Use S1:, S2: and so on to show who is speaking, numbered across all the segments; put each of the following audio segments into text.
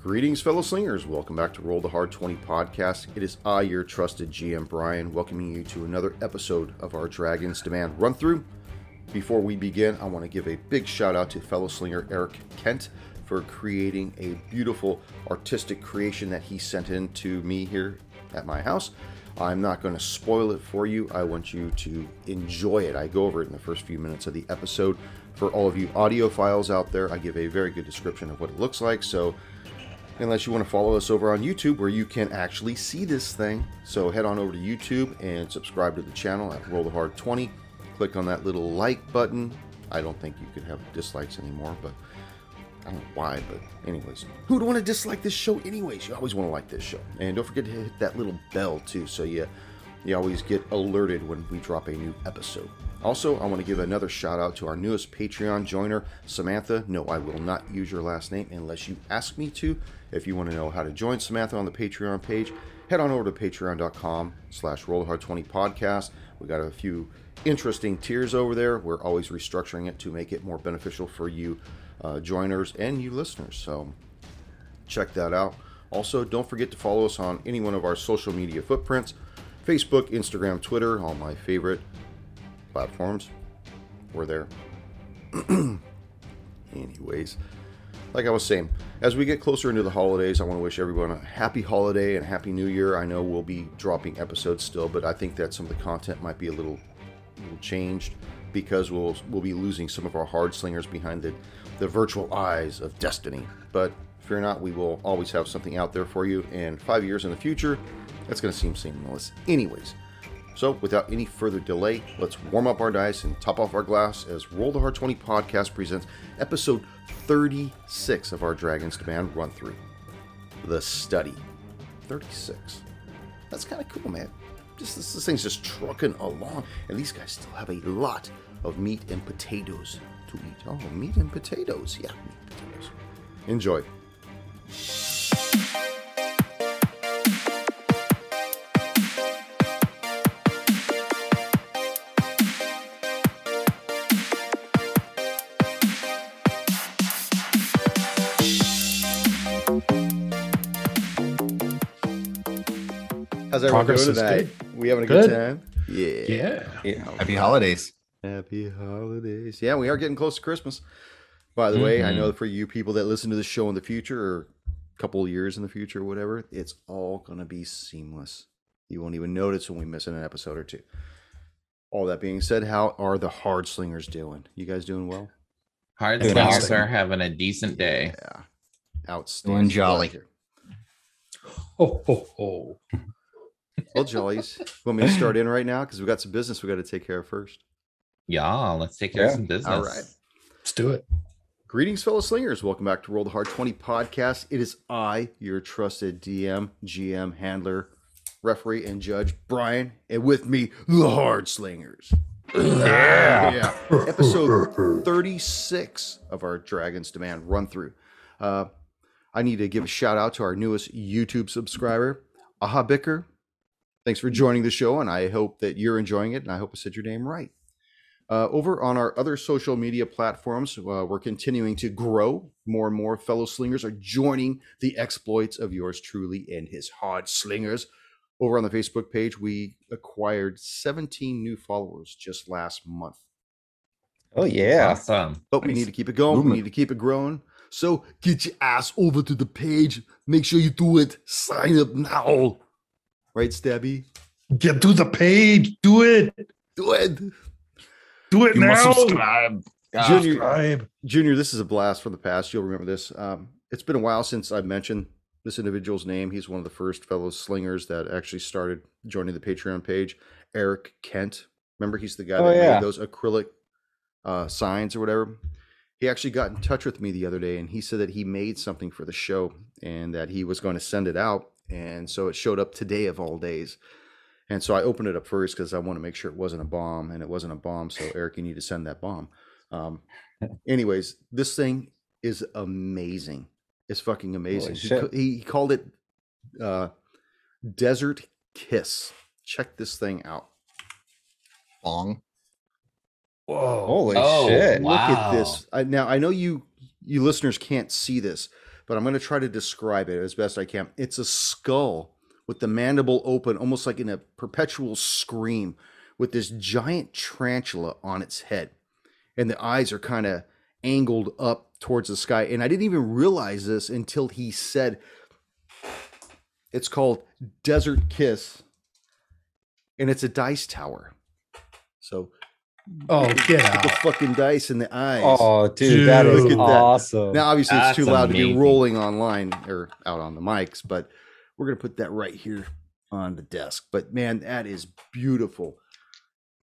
S1: Greetings, fellow slingers. Welcome back to Roll the Hard 20 podcast. It is I, your trusted GM Brian, welcoming you to another episode of our Dragons Demand run through. Before we begin, I want to give a big shout out to fellow slinger Eric Kent for creating a beautiful artistic creation that he sent in to me here at my house. I'm not going to spoil it for you. I want you to enjoy it. I go over it in the first few minutes of the episode. For all of you audiophiles out there, I give a very good description of what it looks like. So, unless you want to follow us over on YouTube where you can actually see this thing, so head on over to YouTube and subscribe to the channel at Roll the Hard 20. Click on that little like button. I don't think you could have dislikes anymore, but I don't know why, but anyways. Who would want to dislike this show anyways? You always want to like this show. And don't forget to hit that little bell too, so you you always get alerted when we drop a new episode. Also, I want to give another shout out to our newest Patreon joiner, Samantha. No, I will not use your last name unless you ask me to. If you want to know how to join Samantha on the Patreon page, head on over to patreon.com slash rollhard20 podcast. We got a few interesting tiers over there. We're always restructuring it to make it more beneficial for you uh, joiners and you listeners. So check that out. Also, don't forget to follow us on any one of our social media footprints Facebook, Instagram, Twitter, all my favorite platforms. We're there. Anyways, like I was saying, as we get closer into the holidays, I want to wish everyone a happy holiday and happy new year. I know we'll be dropping episodes still, but I think that some of the content might be a little, little changed because we'll we'll be losing some of our hard slingers behind the, the virtual eyes of destiny. But fear not, we will always have something out there for you. And five years in the future, that's going to seem seamless. Anyways, so, without any further delay, let's warm up our dice and top off our glass as Roll the Hard 20 podcast presents episode 36 of our Dragon's Demand run through The Study. 36. That's kind of cool, man. Just this, this thing's just trucking along, and these guys still have a lot of meat and potatoes to eat. Oh, meat and potatoes. Yeah, meat and potatoes. Enjoy. How's everyone
S2: Progress
S1: doing tonight? We having a good,
S2: Good.
S1: time? Yeah.
S2: Yeah.
S1: Yeah.
S3: Happy holidays.
S1: Happy holidays. Yeah, we are getting close to Christmas. By the way, I
S2: Mhm.
S1: know for you people that listen to the show in the future or a couple of years in the future, whatever, it's all going to be seamless. You won't even notice when we miss an episode or two. All that being said, how are the hard slingers doing? You guys doing well?
S4: Hard
S3: Doing
S4: slingers
S3: awesome.
S4: are having a decent day.
S1: Yeah. Outstanding.
S3: Doing jolly.
S1: Glad to hear.
S2: Ho ho ho.
S1: Well, jollies. Want me to start in right now? Because we've got some business we got to take care of first.
S4: Yeah, let's take care of some business.
S1: All right.
S2: Let's do it.
S1: Greetings, fellow slingers. Welcome back to Roll the Hard 20 podcast. It is I, your trusted DM, GM, handler, referee, and judge, Brian, and with me, the Hard Slingers. Yeah. Episode 36 of our Dragon's Demand run through. Uh, I need to give a shout out to our newest YouTube subscriber, Aha Bicker. Thanks for joining the show, and I hope that you're enjoying it, and I hope I said your name right. Uh, over on our other social media platforms, uh, we're continuing to grow. More and more fellow slingers are joining the exploits of yours truly and his hard slingers. Over on the Facebook page, we acquired 17 new followers just last month.
S3: Oh yeah.
S4: Awesome.
S1: But we need to keep it going. We need to keep it growing. So get your ass over to the page. Make sure you do it. Sign up now. Right, Stabby?
S2: Get to the page. Do it.
S1: Do it.
S2: Do it
S3: You must
S2: now.
S3: subscribe.
S1: Junior,
S2: Subscribe.
S1: Junior, this is a blast from the past. You'll remember this. Um, it's been a while since I've mentioned this individual's name. He's one of the first fellow slingers that actually started joining the Patreon page. Eric Kent. Remember, he's the guy
S3: Oh,
S1: that
S3: yeah.
S1: made those acrylic uh, signs or whatever. He actually got in touch with me the other day and he said that he made something for the show and that he was going to send it out. And so it showed up today of all days. And so I opened it up first because I want to make sure it wasn't a bomb, and it wasn't a bomb. So Eric, you need to send that bomb. Um, anyways, this thing is amazing. It's fucking amazing. He, he, he called it uh, Desert Kiss. Check this thing out.
S3: Bong.
S2: Whoa.
S3: Holy
S4: Oh,
S3: shit.
S4: wow.
S1: Look at this. I, now I know you you listeners can't see this, but I'm going to try to describe it as best I can. It's a skull with the mandible open, almost like in a perpetual scream, with this giant tarantula on its head. And the eyes are kind of angled up towards the sky. And I didn't even realize this until he said it's called Desert Kiss, and it's a dice tower. So
S2: Oh, get
S1: the fucking dice in the eyes.
S3: Oh, dude, that is
S2: Dude.
S1: Look at that.
S3: awesome.
S1: Now, obviously, it's too loud to be rolling online or out on the mics, but we're gonna put that right here on the desk. But man, that is beautiful.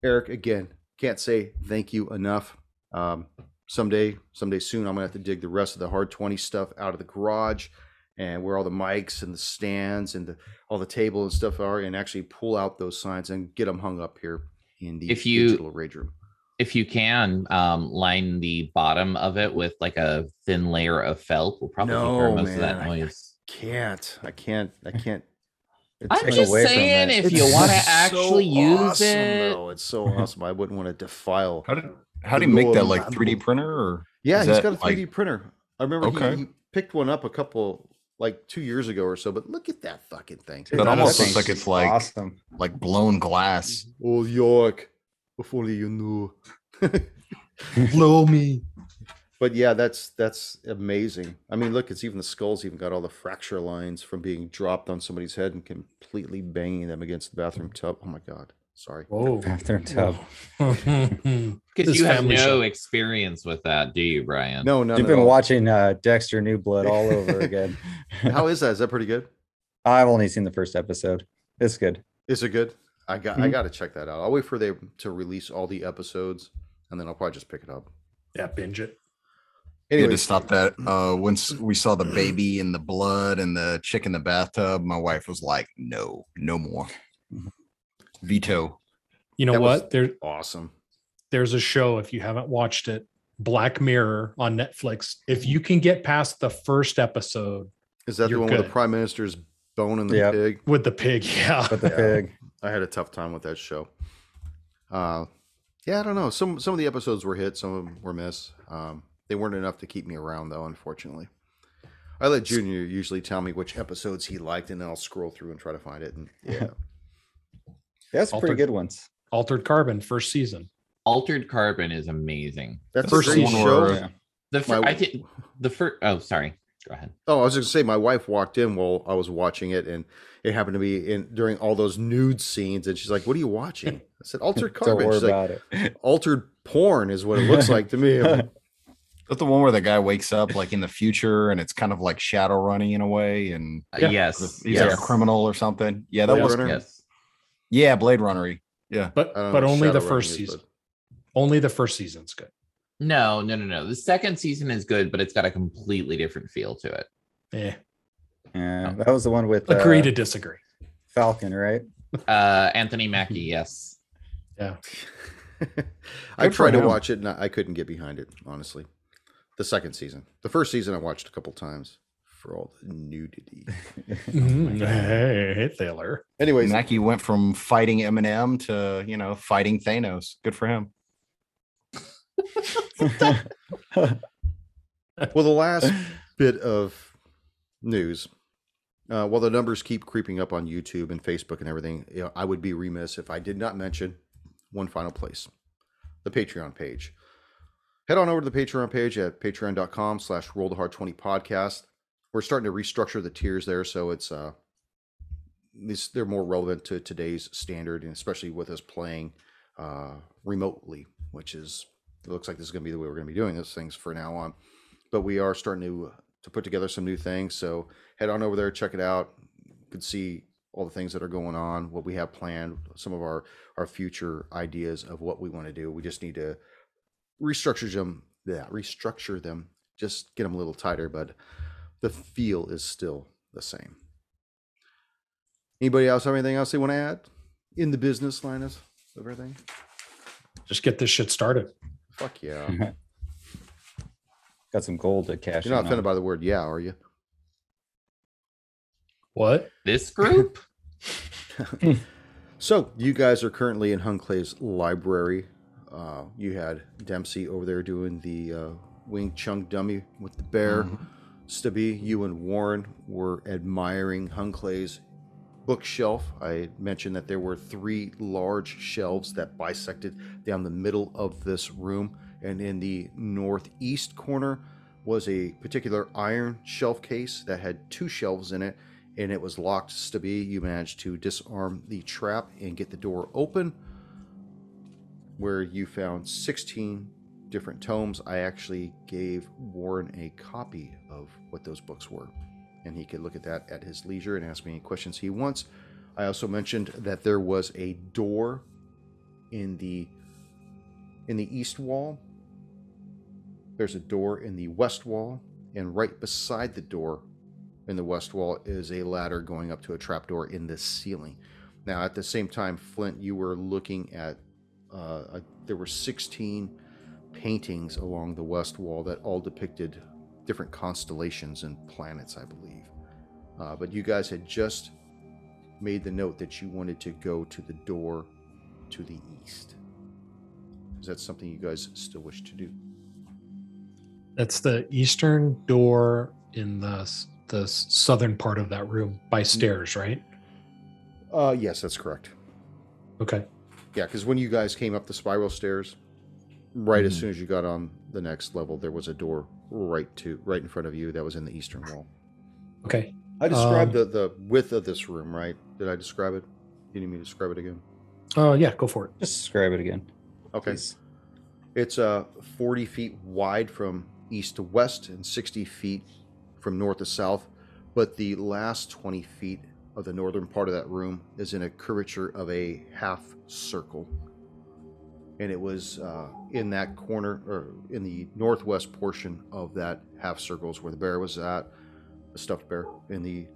S1: Eric, again, can't say thank you enough. Um, someday, someday soon, I'm gonna have to dig the rest of the hard twenty stuff out of the garage and where all the mics and the stands and the, all the table and stuff are, and actually pull out those signs and get them hung up here in the
S4: If you-
S1: digital rage room.
S4: If you can, um, line the bottom of it with like a thin layer of felt. We'll probably
S1: No,
S4: hear most of
S1: man,
S4: that
S1: I-
S4: noise.
S1: Can't. I can't. I can't. It's-
S4: I'm
S3: Take
S4: just
S3: away
S4: saying,
S3: it.
S4: if you want to
S1: so
S4: actually use
S1: awesome,
S4: it,
S1: though. It's so awesome. I wouldn't want to defile.
S5: How did how do you make that like 3D printer or
S1: Yeah, he's got a 3D
S5: like-
S1: printer. I remember he- he, picked one up a couple like two years ago or so. But look at that fucking thing.
S5: That almost looks like it's like
S3: awesome.
S5: like blown glass?
S1: Oh York, if only you knew.
S2: Blow me.
S1: But yeah, that's that's amazing. I mean, look, it's even the skulls even got all the fracture lines from being dropped on somebody's head and completely banging them against the bathroom tub. Oh my god, sorry.
S2: Whoa.
S3: Bathroom tub.
S2: Whoa.
S4: because you have no
S2: show.
S4: experience with that, do you, Brian?
S1: No, no,
S3: You've been watching uh, Dexter New Blood all over again.
S1: How is that? Is that pretty good?
S3: I've only seen the first episode. It's good.
S1: Is it good? I got I
S3: Mhm.
S1: got to check that out. I'll wait for them to release all the episodes, and then I'll probably just pick it up.
S2: Yeah, binge it.
S5: You had
S1: Anyway,
S5: to stop that. Uh, once we saw the baby and the blood and the chick in the bathtub, my wife was like, "No, no more." Veto.
S2: You know
S1: That was-
S2: what? There,
S1: awesome.
S2: there's a show if you haven't watched it, Black Mirror on Netflix. If you can get past the first episode
S1: Is that the one with the prime minister's boning the
S3: Yep.
S1: pig?
S2: with the pig, yeah,
S3: But the pig.
S1: I had a tough time with that show. Uh, yeah, I don't know. Some some of the episodes were hit, some of them were miss. Um, they weren't enough to keep me around, though. Unfortunately, I let Junior usually tell me which episodes he liked, and then I'll scroll through and try to find it. And yeah,
S3: Yeah, it's pretty good ones.
S2: Altered Carbon first season.
S4: Altered Carbon is amazing.
S1: that's
S2: First
S1: a great
S2: season.
S1: show.
S3: Yeah.
S4: The fir-
S1: My-
S4: I did the first. Oh, sorry. Go ahead.
S1: Oh, I was going to say, my wife walked in while I was watching it, and it happened to be in during all those nude scenes, and she's like, "What are you watching?" I said, "Altered
S3: Don't
S1: Carbon."
S3: worry
S1: She's like,
S3: about it.
S1: "Altered porn is what it looks like to me." I'm like,
S5: Is the one where the guy wakes up like in the future and it's kind of like shadow running in a way and
S4: Uh,
S2: Yeah.
S4: Yes.
S5: he's
S4: yes.
S5: like a criminal or something? Yeah, that
S1: Blade
S5: was
S1: Runner?
S4: Yes.
S5: Yeah, Blade Runnery.
S2: Yeah, but
S1: I don't know
S2: but
S1: what
S2: only the first
S1: is,
S2: season.
S1: but-
S2: Only the first season's good.
S4: No, no, no, no. The second season is good, but it's got a completely different feel to it.
S2: Yeah.
S3: Yeah, that was the one with
S2: Agree
S3: uh,
S2: to disagree.
S3: Falcon, right?
S4: Uh, Anthony Mackie, yes.
S2: Yeah.
S1: I tried to watch it and I couldn't get behind it, honestly. The second season. The first season I watched a couple times for all the nudity.
S2: Mhm. Hey, hey, Thaler.
S1: Anyways,
S5: Mackie went from fighting Eminem to you know fighting Thanos. Good for him.
S1: well, the last bit of news, uh, while the numbers keep creeping up on YouTube and Facebook and everything, you know, I would be remiss if I did not mention one final place, the Patreon page. Head on over to the Patreon page at patreon.com slash roll the hard 20 podcast. We're starting to restructure the tiers there, so it's uh they're more relevant to today's standard, and especially with us playing uh remotely, which is it looks like this is going to be the way we're going to be doing those things for now on but we are starting to to put together some new things. So head on over there, check it out. You can see all the things that are going on, what we have planned, some of our our future ideas of what we want to do. We just need to restructure them. Yeah, restructure them. Just get them a little tighter, but the feel is still the same. Anybody else have anything else they want to add in the business, Linus, of everything?
S2: Just get this shit started.
S1: Fuck yeah.
S3: Got some gold to cash.
S1: You're not offended by the word yeah, are you?
S2: What?
S4: This group?
S1: So you guys are currently in Hunclay's library. Uh, you had Dempsey over there doing the uh, Wing Chun dummy with the bear. Stubby, you and Warren were admiring Hunclay's bookshelf. I mentioned that there were three large shelves that bisected down the middle of this room, and in the northeast corner was a particular iron shelf case that had two shelves in it, and it was locked. Stubby, you managed to disarm the trap and get the door open, where you found 16 different tomes. I actually gave Warren a copy of what those books were, and he could look at that at his leisure and ask me any questions he wants. I also mentioned that there was a door in the in the east wall. There's a door in the west wall, and right beside the door in the west wall is a ladder going up to a trapdoor in the ceiling. Now, at the same time, Flint, you were looking at uh, a, there were 16 paintings along the west wall that all depicted different constellations and planets, I believe. Uh, but you guys had just made the note that you wanted to go to the door to the east. Is that something you guys still wish to do?
S2: That's the eastern door in the the southern part of that room by stairs, right?
S1: Uh, yes, that's correct.
S2: Okay.
S1: Yeah, because when you guys came up the spiral stairs, right as
S3: Mhm.
S1: soon as you got on the next level, there was a door right to right in front of you that was in the eastern wall.
S2: Okay.
S1: I described
S2: Um,
S1: the the width of this room, right? Did I describe it? You need me to describe it again?
S2: Oh yeah, go for it.
S3: Just describe it again.
S1: Okay.
S3: please.
S1: It's uh 40 feet wide from east to west and 60 feet from north to south, but the last 20 feet of the northern part of that room is in a curvature of a half circle. And it was uh, in that corner, or in the northwest portion of that half circle is where the bear was at, the stuffed bear. In the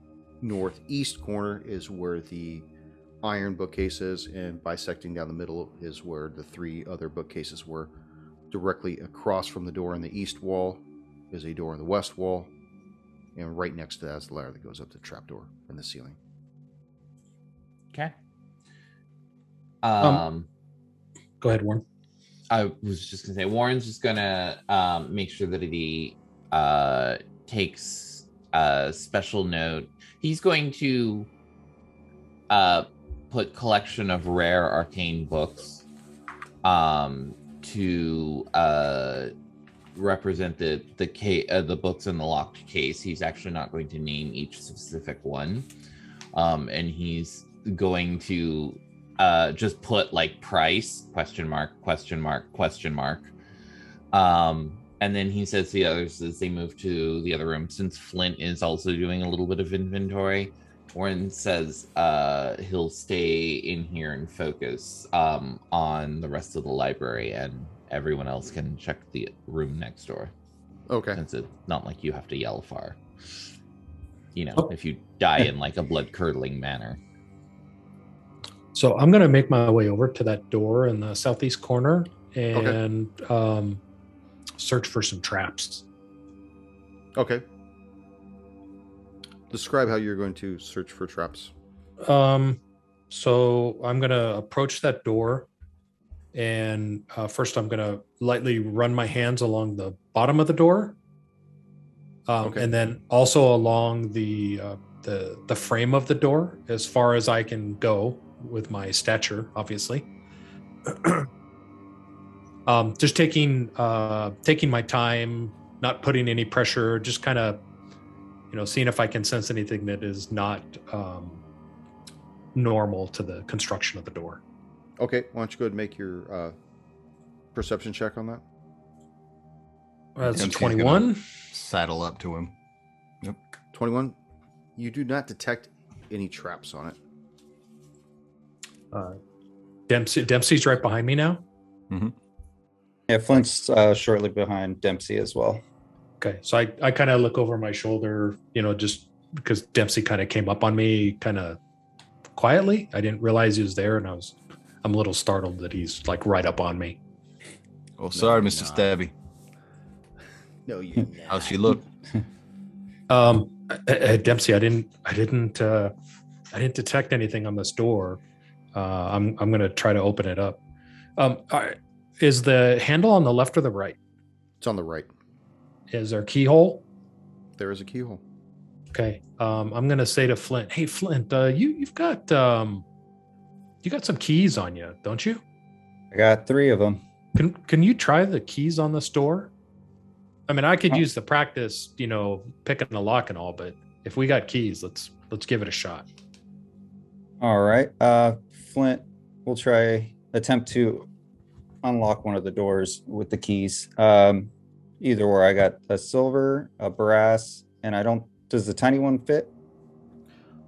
S1: northeast corner is where the iron bookcase is, and bisecting down the middle is where the three other bookcases were. Directly across from the door in the east wall is a door in the west wall, and right next to that is the ladder that goes up to the trapdoor in the ceiling.
S4: Okay. Um,
S2: Go ahead, Warren.
S4: I was just gonna say Warren's just gonna um, make sure that he uh, takes a special note. He's going to uh, put collection of rare arcane books um, to uh, represent the the uh, the books in the locked case. He's actually not going to name each specific one, um, and he's going to uh just put like price question mark question mark question mark um and then he says to the others as they move to the other room since flint is also doing a little bit of inventory warren says uh he'll stay in here and focus um on the rest of the library and everyone else can check the room next door
S1: Okay.
S4: since it's not like you have to yell far you know
S2: Oh.
S4: if you die in like a blood curdling manner
S2: So I'm gonna make my way over to that door in the southeast corner and um, search for some traps.
S1: Okay. Describe how you're going to search for traps.
S2: Um, so I'm gonna approach that door, and uh, first I'm gonna lightly run my hands along the bottom of the door, um,
S1: Okay.
S2: and then also along the uh, the the frame of the door as far as I can go with my stature, obviously. um, just taking uh, taking my time, not putting any pressure, just kind of you know seeing if I can sense anything that is not um, normal to the construction of the door.
S1: Okay, why don't you go ahead and make your uh, perception check on that?
S2: That's a
S5: Dempsey's gonna
S2: 21.
S5: Saddle up to him. Yep.
S1: 21. You do not detect any traps on it.
S2: Uh, Dempsey, Dempsey's right behind me now.
S3: Yeah, Flint's uh, shortly behind Dempsey as well.
S2: Okay, so I, I kind of look over my shoulder, you know, just because Dempsey kind of came up on me kind of quietly. I didn't realize he was there, and I was I'm a little startled that he's like right up on me.
S5: Oh, sorry,
S1: you're
S5: Mr.
S1: not.
S5: Stabby.
S1: No, you.
S5: How she look?
S2: Um, uh, uh, Dempsey, I didn't I didn't uh, I didn't detect anything on this door. Uh, I'm I'm gonna try to open it up. Um, all right, is the handle on the left or the right?
S1: It's on the right.
S2: Is there a keyhole?
S1: there is a keyhole.
S2: Okay. Um, I'm gonna say to Flint, "Hey, Flint, uh, you you've got um, you got some keys on you, don't you?
S3: I got three of them.
S2: Can can you try the keys on this door? I mean, I could
S3: Huh.
S2: use the practice, you know, picking the lock and all, but if we got keys, let's let's give it a shot.
S3: All right. Uh, Flint, we'll try attempt to unlock one of the doors with the keys. Um, either or. I got a silver, a brass, and I don't. Does the tiny one fit?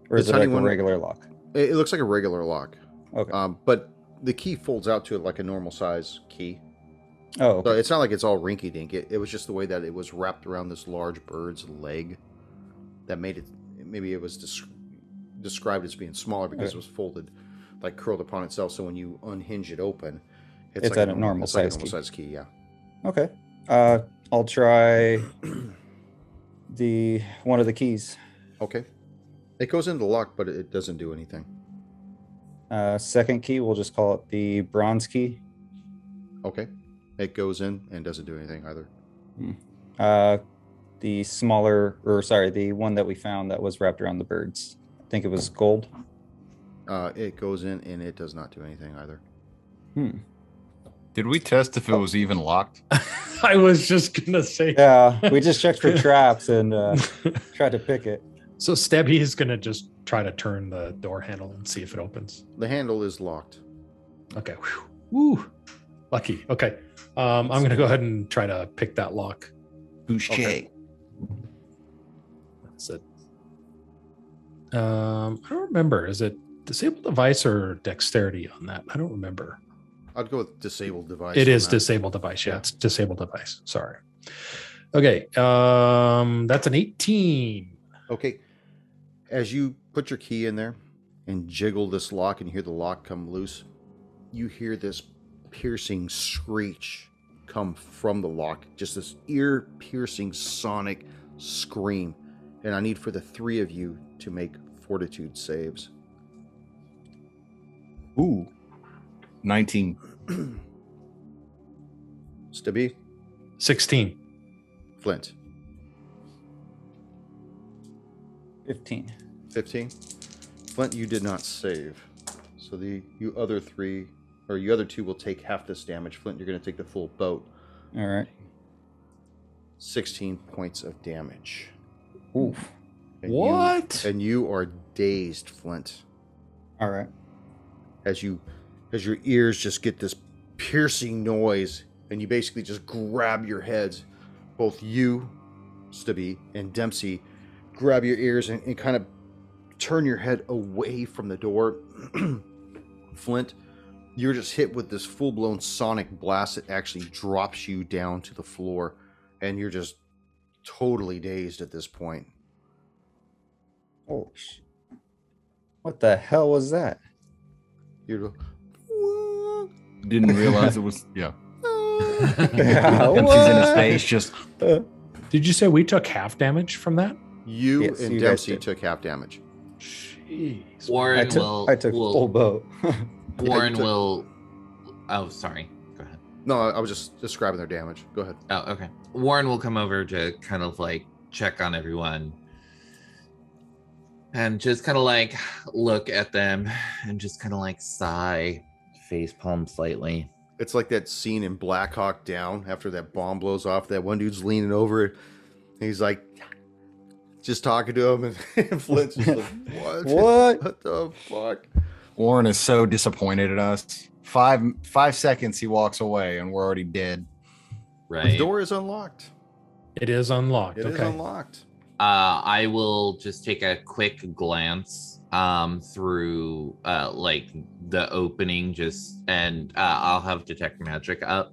S3: Or
S1: The
S3: is it like
S1: one-
S3: a regular lock?
S1: It, looks like a regular lock,
S3: Okay.
S1: um, but the key folds out to it like a normal size key.
S3: oh,
S1: So it's not like it's all rinky dink. It, it was just the way that it was wrapped around this large bird's leg that made it. Maybe it was desc- described as being smaller because
S3: Okay.
S1: it was folded, like curled upon itself. So when you unhinge it open,
S3: It's
S1: like
S3: at a normal
S1: it's like
S3: size key.
S1: size key. Yeah.
S3: okay. Uh, I'll try the one of the keys.
S1: Okay. It goes into the lock, but it doesn't do anything.
S3: Uh, second key, we'll just call it the bronze key.
S1: Okay. It goes in and doesn't do anything either.
S3: Uh, the smaller, or sorry, the one that we found that was wrapped around the birds. I think it was gold.
S1: Uh, it goes in and it does not do anything either.
S3: Hmm.
S5: Did we test if it was even locked?
S2: I was just gonna say.
S3: Yeah, we just checked for traps and uh, tried to pick it.
S2: so Stebby is gonna just try to turn the door handle and see if it opens.
S1: The handle is locked.
S2: Okay. Whew. Woo. Lucky. Okay. Um, I'm gonna go ahead and try to pick that lock.
S5: Boucher.
S1: Okay.
S2: That's it. Um, I don't remember. Is it disable device or dexterity on that? I don't remember.
S1: I'd go with disabled device.
S2: It is
S1: that.
S2: disabled device. Yeah,
S1: Yeah.
S2: it's disabled device. Sorry. Okay. Um, that's an 18.
S1: Okay. As you put your key in there and jiggle this lock and hear the lock come loose, you hear this piercing screech come from the lock. Just this ear piercing sonic scream. And I need for the three of you to make fortitude saves.
S5: Ooh. 19.
S1: Stubby,
S2: 16.
S1: Flint,
S3: 15.
S1: 15. Flint, you did not save. So the you other three or you other two will take half this damage. Flint, you're going to take the full boat.
S3: All right.
S1: 16 points of damage.
S3: Oof.
S1: And you-
S2: What?
S1: and you are dazed, Flint,
S3: All right.
S1: As you as your ears just get this piercing noise, and you basically just grab your heads. Both you, Stubby, and Dempsey grab your ears and, and kind of turn your head away from the door. Flint, you're just hit with this full blown sonic blast that actually drops you down to the floor, and you're just totally dazed at this point.
S3: Oh, what the hell was that?
S1: You're
S5: Didn't realize it was, yeah.
S3: Yeah,
S5: Dempsey's in his
S3: what?
S5: face, just
S2: Did you say we took half damage from that?
S1: You
S3: Yes,
S1: and
S3: you
S1: Dempsey took half damage.
S2: Jeez.
S4: Warren
S3: I took,
S4: will.
S3: I took
S4: will,
S3: full boat.
S4: Warren
S1: took-
S4: will. Oh, sorry. Go ahead.
S1: No, I I was just describing their damage. Go ahead.
S4: Oh, okay. Warren will come over to kind of like check on everyone and just kind of like look at them and just kind of like sigh, face palm slightly.
S1: It's like that scene in Black Hawk Down after that bomb blows off. That one dude's leaning over. And he's like, just talking to him, and, and Flint's just like, "What?
S3: what?
S1: What the fuck?"
S5: Warren is so disappointed at us. Five five seconds he walks away and we're already dead.
S4: Right.
S1: The door is unlocked.
S2: It is unlocked.
S1: It is
S2: okay.
S1: unlocked.
S4: Uh, I will just take a quick glance um through uh like the opening just and uh, I'll have detect magic up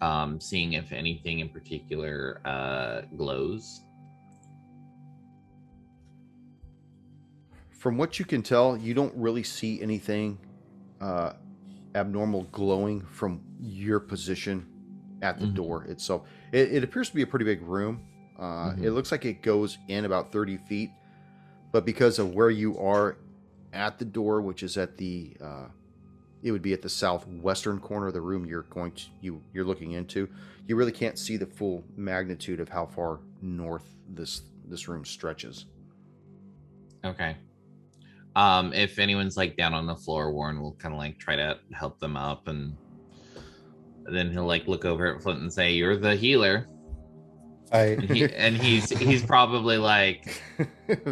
S4: um seeing if anything in particular uh glows.
S1: From what you can tell, you don't really see anything uh, abnormal glowing from your position at the
S4: Mhm.
S1: door itself. It, it appears to be a pretty big room. Uh,
S4: Mhm.
S1: It looks like it goes in about 30 feet, but because of where you are at the door, which is at the, uh, it would be at the southwestern corner of the room you're going to you you're looking into. You really can't see the full magnitude of how far north this this room stretches.
S4: Okay. Um, if anyone's like down on the floor, Warren will kind of like try to help them up, and then he'll like look over at Flint and say, "You're the healer," and, he, and he's he's probably like,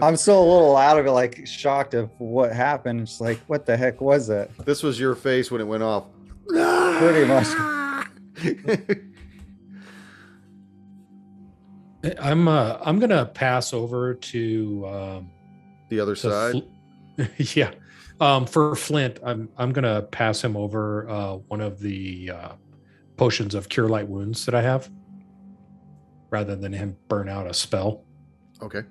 S3: I'm still a little out of it, like shocked of what happened. It's like, what the heck was that?
S1: this was your face when it went off.
S3: Pretty much.
S2: I'm uh, I'm gonna pass over to um,
S1: the other side.
S2: Fl- yeah. Um, for Flint, I'm I'm gonna pass him over uh, one of the uh, potions of cure light wounds that I have, rather than him burn out a spell.
S1: Okay.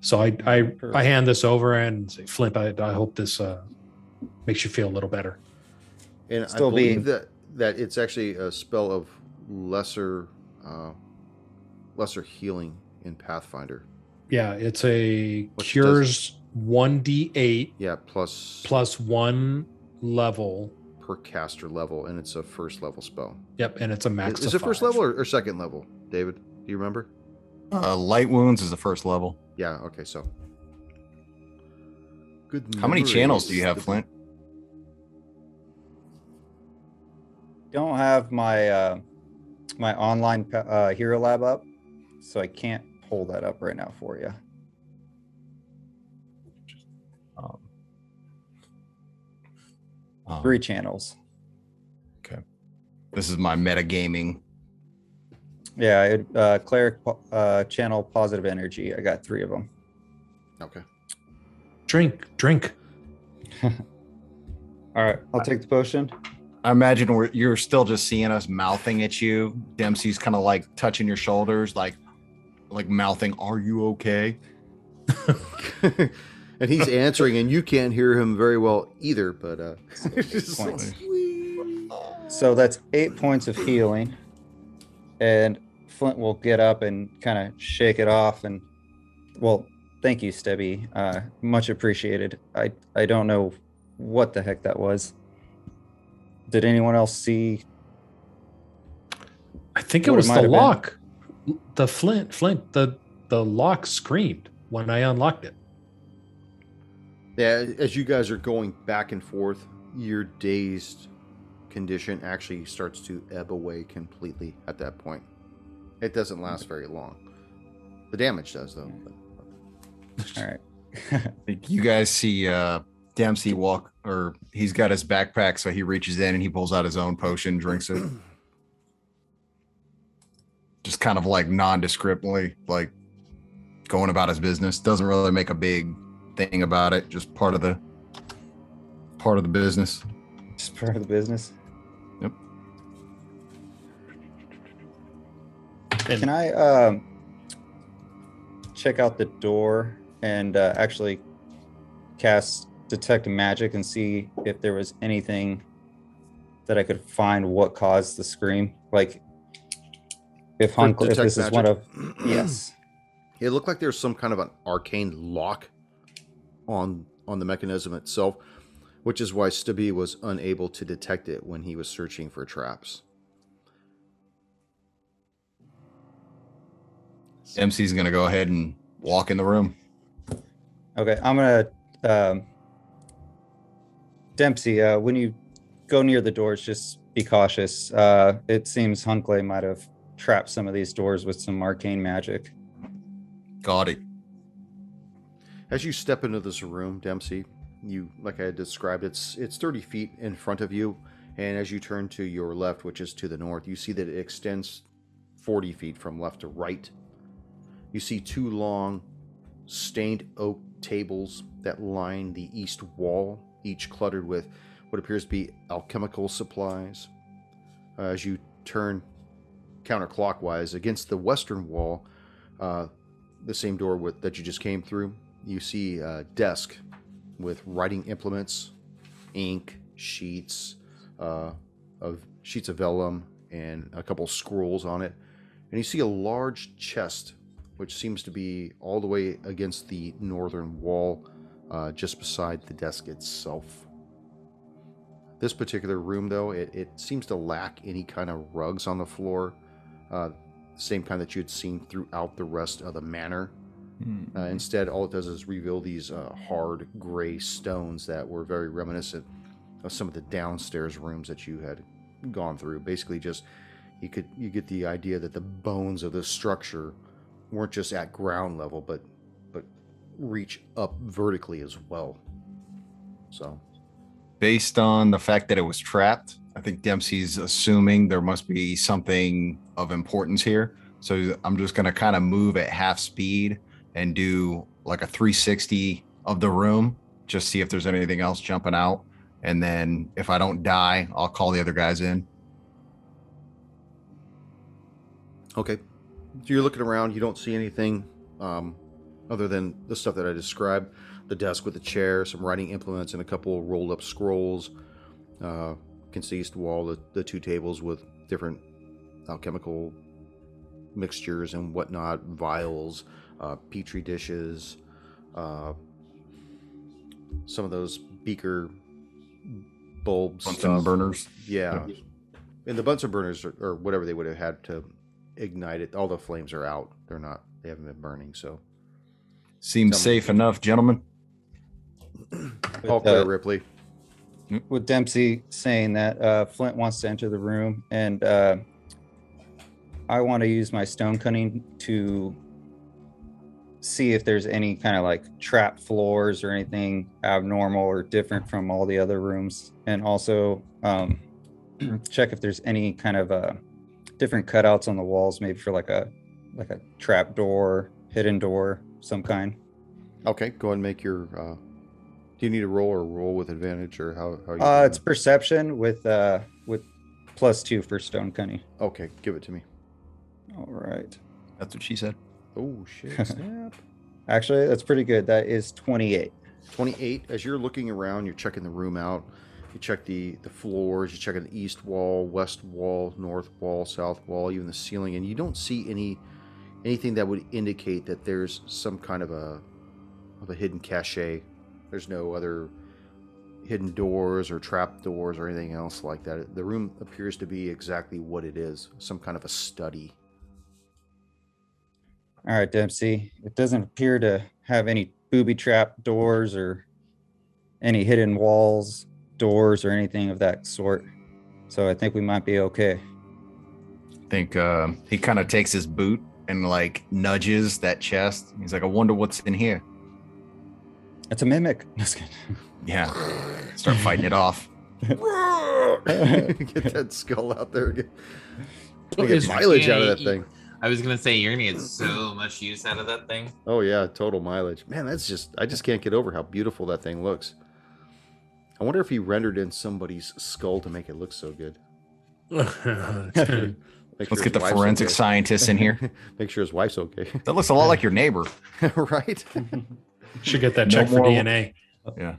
S2: So I I, I hand this over and say, Flint, I, I hope this uh, makes you feel a little better.
S1: And
S3: Still
S1: I believe
S3: being-
S1: that that it's actually a spell of lesser uh, lesser healing in Pathfinder.
S2: Yeah, it's a
S1: Which
S2: cures one d eight
S1: Yeah, plus
S2: plus one level.
S1: per caster level, and it's a first level spell.
S2: Yep, and it's a max.
S1: Is, is
S2: of
S1: it first level or, or second level, David? Do you remember?
S5: Uh, light wounds is the first level.
S1: Yeah. Okay. So. Good.
S5: How many channels do you have, Flint?
S3: Don't have my uh, my online uh, hero lab up, so I can't pull that up right now for you.
S5: Um, um,
S3: Three channels. Okay.
S5: This is my metagaming.
S3: Yeah, it, uh, cleric uh, channel positive energy. I got three of them.
S1: Okay.
S2: Drink, drink.
S3: All right, I'll take the potion.
S5: I imagine we're, you're still just seeing us mouthing at you. Dempsey's kind of like touching your shoulders, like like mouthing, "Are you okay?"
S1: and he's answering, and you can't hear him very well either. But uh, it's just like,
S3: So that's eight points of healing, and Flint will get up and kind of shake it off. And well, thank you, Stebby. Uh, much appreciated. I I don't know what the heck that was. Did anyone else see?
S2: I think it
S3: What it
S2: was the
S3: have been.
S2: lock. The Flint, Flint, the the lock screamed when I unlocked it.
S1: yeah. As you guys are going back and forth, your dazed condition actually starts to ebb away completely at that point. It doesn't last very long. The damage does, though. but-
S3: All right.
S5: Like, You guys see uh, Dempsey walk, or he's got his backpack, so he reaches in and he pulls out his own potion, drinks it. Just kind of like nondescriptly, like going about his business. Doesn't really make a big thing about it. Just part of the part of the business.
S3: Just part of the business.
S2: And
S3: Can I um, check out the door and uh, actually cast detect magic and see if there was anything that I could find what caused the scream? Like if
S1: For
S3: if
S1: detect
S3: this is one of yes.
S1: It looked like there's some kind of an arcane lock on on the mechanism itself, which is why Stubby was unable to detect it when he was searching for traps.
S5: Dempsey's gonna go ahead and walk in the room.
S3: Okay, I'm gonna um, Dempsey. Uh, when you go near the doors, just be cautious. Uh, it seems Hunclay might have trapped some of these doors with some arcane magic.
S5: Got it.
S1: As you step into this room, Dempsey, you like I had described, it's it's 30 feet in front of you, and as you turn to your left, which is to the north, you see that it extends 40 feet from left to right. You see two long, stained oak tables that line the east wall, each cluttered with what appears to be alchemical supplies. Uh, as you turn counterclockwise against the western wall, uh, the same door with, that you just came through, you see a desk with writing implements, ink, sheets, uh, of sheets of vellum, and a couple scrolls on it. And you see a large chest, which seems to be all the way against the northern wall, uh, just beside the desk itself. This particular room, though, it, it seems to lack any kind of rugs on the floor. Uh, same kind that you had seen throughout the rest of the manor.
S5: Hmm.
S1: Uh, instead, all it does is reveal these uh, hard gray stones that were very reminiscent of some of the downstairs rooms that you had gone through. Basically, just you could you get the idea that the bones of the structure weren't just at ground level, but but reach up vertically as well. So,
S5: Based on the fact that it was trapped, I think Dempsey's assuming there must be something of importance here. So I'm just going to kind of move at half speed and do like a 360 of the room, just see if there's anything else jumping out. And then if I don't die, I'll call the other guys in.
S1: okay, you're looking around. You don't see anything um, other than the stuff that I described: the desk with the chair, some writing implements, and a couple of rolled up scrolls. Uh, can see east wall the, the two tables with different alchemical mixtures and whatnot, vials, uh, petri dishes, uh, some of those beaker bulbs,
S5: Bunsen
S1: stuff.
S5: burners.
S1: Yeah. And the Bunsen burners or, or whatever they would have had to ignite it, all the flames are out. They're not, they haven't been burning. So,
S5: Seems
S1: Tell
S5: safe enough, gentlemen.
S1: all
S3: With,
S1: clear,
S3: uh,
S1: Ripley.
S3: with Dempsey saying that uh, Flint wants to enter the room, and uh, I want to use my stone cunning to see if there's any kind of like trap floors or anything abnormal or different from all the other rooms, and also um, check if there's any kind of uh, different cutouts on the walls, maybe for like a like a trap door, hidden door, some kind.
S1: Okay. Go ahead and make your, uh, do you need a roll or roll with advantage or how, how you
S3: Uh,
S1: doing
S3: it's perception with uh with plus two for stone cunning.
S1: okay. Give it to me.
S3: All right.
S5: That's what she said.
S1: Oh, shit. Snap.
S3: Actually, that's pretty good. That is 28.
S1: 28 as you're looking around you're checking the room out you check the the floors you check the east wall west wall north wall south wall even the ceiling and you don't see any anything that would indicate that there's some kind of a of a hidden cache. There's no other hidden doors or trap doors or anything else like that. The room appears to be exactly what it is some kind of a study.
S3: All right, Dempsey. It doesn't appear to have any booby trap doors or any hidden walls, doors, or anything of that sort. So I think we might be okay.
S5: I think uh, he kind of takes his boot and like nudges that chest. He's like, I wonder what's in here.
S3: It's a mimic. Just kidding.
S5: Yeah. Start fighting it off.
S1: get that skull out there again
S2: So
S1: get mileage out of that thing
S4: I was gonna say you're gonna get so much use out of that thing.
S1: Oh yeah, total mileage. Man, that's just I just can't get over how beautiful that thing looks. I wonder if he rendered in somebody's skull to make it look so good. Sure
S5: Let's
S1: his
S5: get the forensic
S1: okay.
S5: scientists in here.
S1: Make sure his wife's okay.
S5: That looks a lot like your neighbor.
S1: right?
S2: Should get that
S5: No
S2: check for DNA.
S5: Yeah.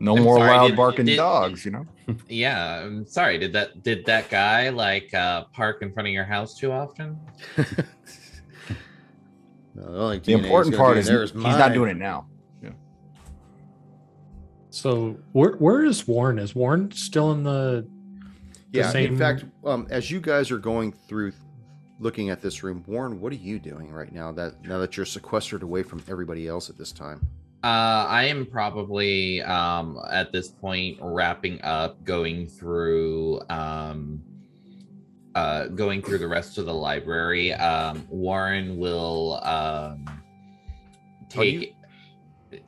S5: No
S4: I'm
S5: more
S4: sorry,
S5: loud
S4: did-
S5: barking
S4: did-
S5: dogs, you know?
S4: Yeah, I'm sorry. Did that did that guy like uh park in front of your house too often?
S1: No, the only
S5: The important part
S1: be
S5: is he's
S1: mine.
S5: not doing it now.
S2: So where where is Warren? Is Warren still in the? the
S1: Yeah. In fact, um, as you guys are going through, looking at this room, Warren, what are you doing right now? That now that you're sequestered away from everybody else at this time.
S4: Uh, I am probably um, at this point wrapping up, going through, um, uh, going through the rest of the library. Um, Warren will um, take.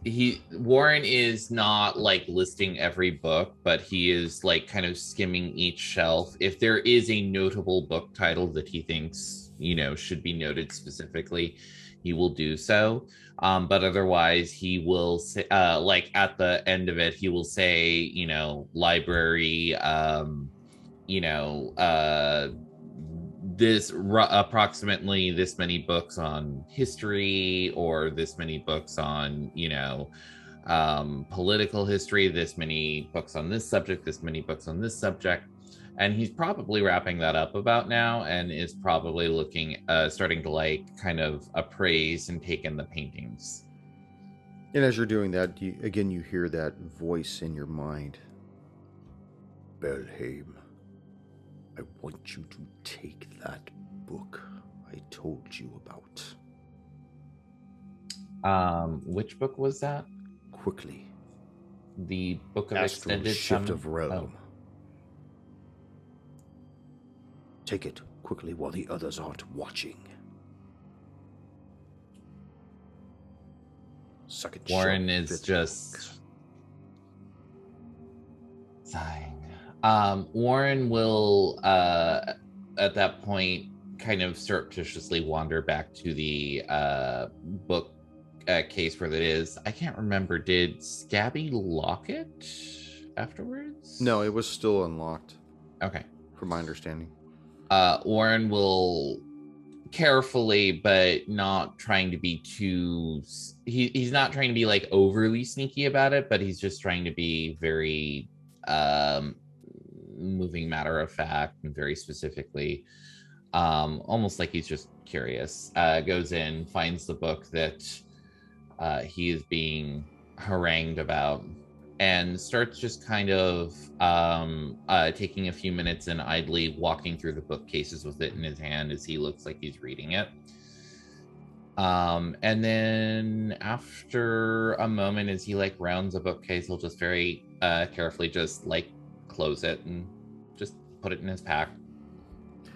S4: He Warren is not like listing every book, but he is like kind of skimming each shelf. If there is a notable book title that he thinks you know should be noted specifically, he will do so um but otherwise he will say uh like at the end of it he will say you know library um you know uh this ru- approximately this many books on history or this many books on you know um political history this many books on this subject this many books on this subject. And he's probably wrapping that up about now and is probably looking uh starting to like kind of appraise and take in the paintings.
S1: And as you're doing that, you, again, you hear that voice in your mind. Belhaim, I want you to take that book. I told you about.
S4: Um, which book was that?
S1: Quickly.
S4: The book of
S1: Astral
S4: extended
S1: shift of realm.
S4: Oh.
S1: Take it quickly while the others aren't watching. Second
S4: Warren is just
S1: book.
S4: sighing. Um, Warren will, uh, at that point, kind of surreptitiously wander back to the uh, book uh, case where that is. I can't remember. Did Scabby lock it afterwards?
S1: No, it was still unlocked,
S4: Okay.
S1: from my understanding.
S4: uh, Warren will carefully, but not trying to be too. He, he's not trying to be like overly sneaky about it, but he's just trying to be very um, moving matter of fact and very specifically, um, almost like he's just curious. Uh, goes in, finds the book that uh, he is being harangued about and starts just kind of um, uh, taking a few minutes and idly walking through the bookcases with it in his hand as he looks like he's reading it. Um, and then after a moment, as he like rounds a bookcase, he'll just very uh, carefully just like close it and just put it in his pack.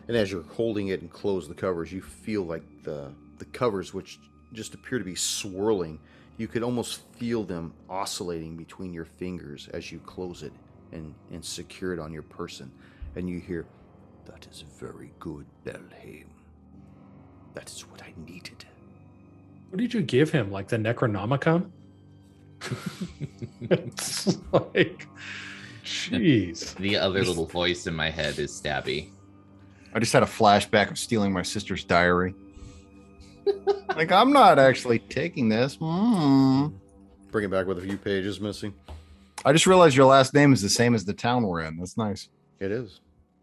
S1: And as you're holding it and close the covers, you feel like the the covers, which just appear to be swirling, you could almost feel them oscillating between your fingers as you close it and, and secure it on your person. And you hear, That is very good, Belhaim. That is what I needed.
S2: What did you give him? Like the Necronomicon? it's like, jeez.
S4: The other little voice in my head is Stabby.
S5: I just had a flashback of stealing my sister's diary. like I'm not actually taking this. Mm.
S1: Bring it back with a few pages missing.
S5: I just realized your last name is the same as the town we're in. That's nice.
S1: It is.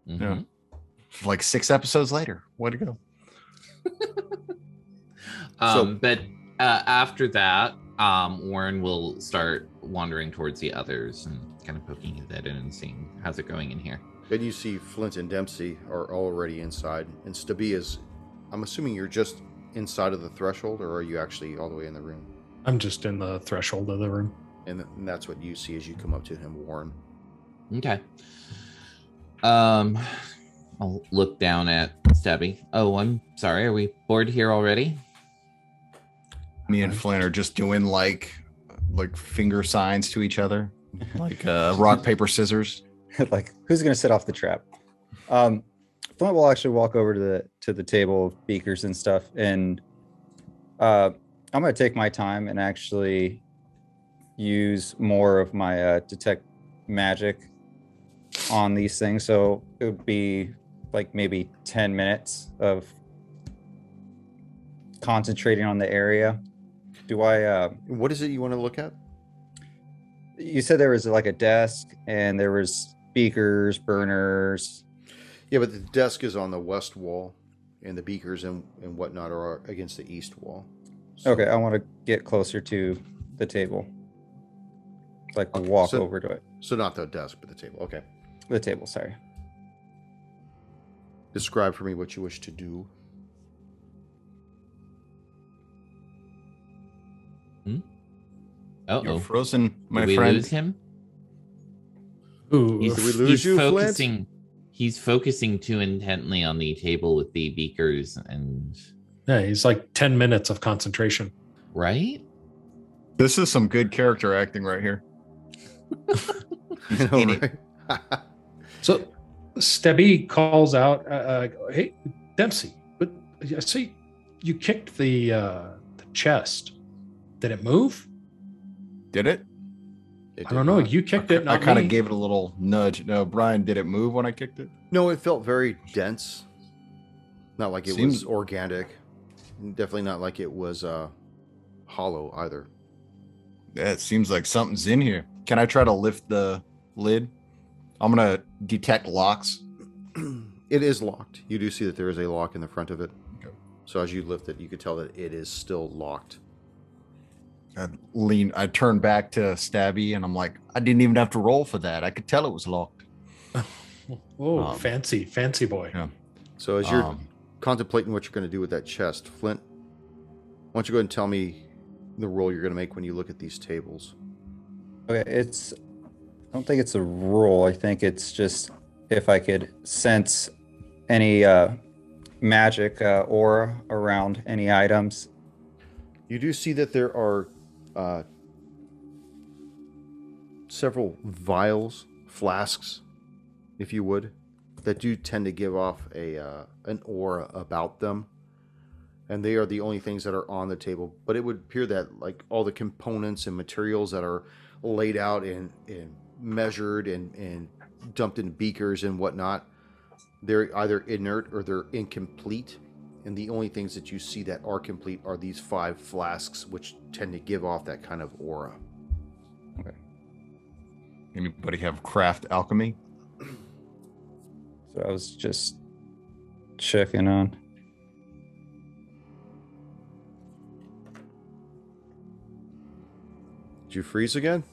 S4: Mhm.
S5: Yeah. Like six episodes later. Way to go.
S4: Um, but uh, after that, um, Warren will start wandering towards the others and kind of poking his head in and seeing how's it going in here.
S1: Then you see Flint and Dempsey are already inside, and Stabby is. I'm assuming you're just inside of the threshold, or are you actually all the way in the room?
S2: I'm just in the threshold of the room.
S1: And, th- and that's what you see as you come up to him, Warren.
S4: Okay. Um, I'll look down at Stabby. Oh, I'm sorry. Are we bored here already?
S5: Me and Flint are just doing like like finger signs to each other. Like uh rock, paper, scissors.
S3: like who's gonna set off the trap? Um, Flint will actually walk over to the to the table of beakers and stuff, and uh, I'm gonna take my time and actually use more of my uh, detect magic on these things. So it would be like maybe 10 minutes of concentrating on the area. Do I? Uh,
S1: What is it you want to look at?
S3: You said there was like a desk and there was beakers, burners.
S1: Yeah, but the desk is on the west wall, and the beakers and, and whatnot are against the east wall. So-
S3: Okay, I want to get closer to the table. Like
S1: Okay,
S3: walk
S1: so-
S3: over to it.
S1: So not the desk, but the table. Okay.
S3: The table, sorry.
S1: Describe for me what you wish to do. Hmm?
S4: Oh,
S5: You're frozen, my
S4: Did we
S5: friend.
S4: lose him?
S2: Ooh,
S4: He's,
S1: Did we lose
S4: he's
S1: you, Flint?
S4: focusing. He's focusing too intently on the table with the beakers and
S2: yeah, he's like 10 minutes of concentration.
S4: right.
S5: This is some good character acting right here.
S1: You know, right?
S2: So Stebby calls out, uh, uh, "Hey, Dempsey, but I see you kicked the uh, the chest. Did it move?
S5: Did it?
S1: It
S2: I don't know.
S1: not.
S2: You kicked
S5: I,
S2: it, not
S5: kind of gave it a little nudge. No, Brian, did it move when I kicked it?
S1: No, it felt very dense. Not like it
S5: Seems-
S1: was organic. Definitely not like it was uh, hollow either.
S5: Yeah, it seems like something's in here. Can I try to lift the lid? I'm gonna detect locks.
S1: it is locked. You do see that there is a lock in the front of it.
S5: Okay.
S1: So as you lift it, you could tell that it is still locked.
S5: I lean. I turn back to Stabby, and I'm like, I didn't even have to roll for that. I could tell it was locked.
S2: oh,
S5: um,
S2: fancy, fancy boy.
S5: yeah.
S1: So as you're
S5: Um,
S1: contemplating what you're going to do with that chest, Flint, why don't you go ahead and tell me the roll you're going to make when you look at these tables?
S3: Okay, it's. I don't think it's a roll. I think it's just if I could sense any uh, magic uh, aura around any items.
S1: You do see that there are uh, several vials, flasks, if you would, that do tend to give off a uh, an aura about them, and they are the only things that are on the table. But it would appear that like all the components and materials that are laid out and and measured and and dumped in beakers and whatnot, they're either inert or they're incomplete. And the only things that you see that are complete are these five flasks, which tend to give off that kind of aura. Okay.
S5: Anybody have craft alchemy?
S3: So I was just checking on.
S1: Did you freeze again?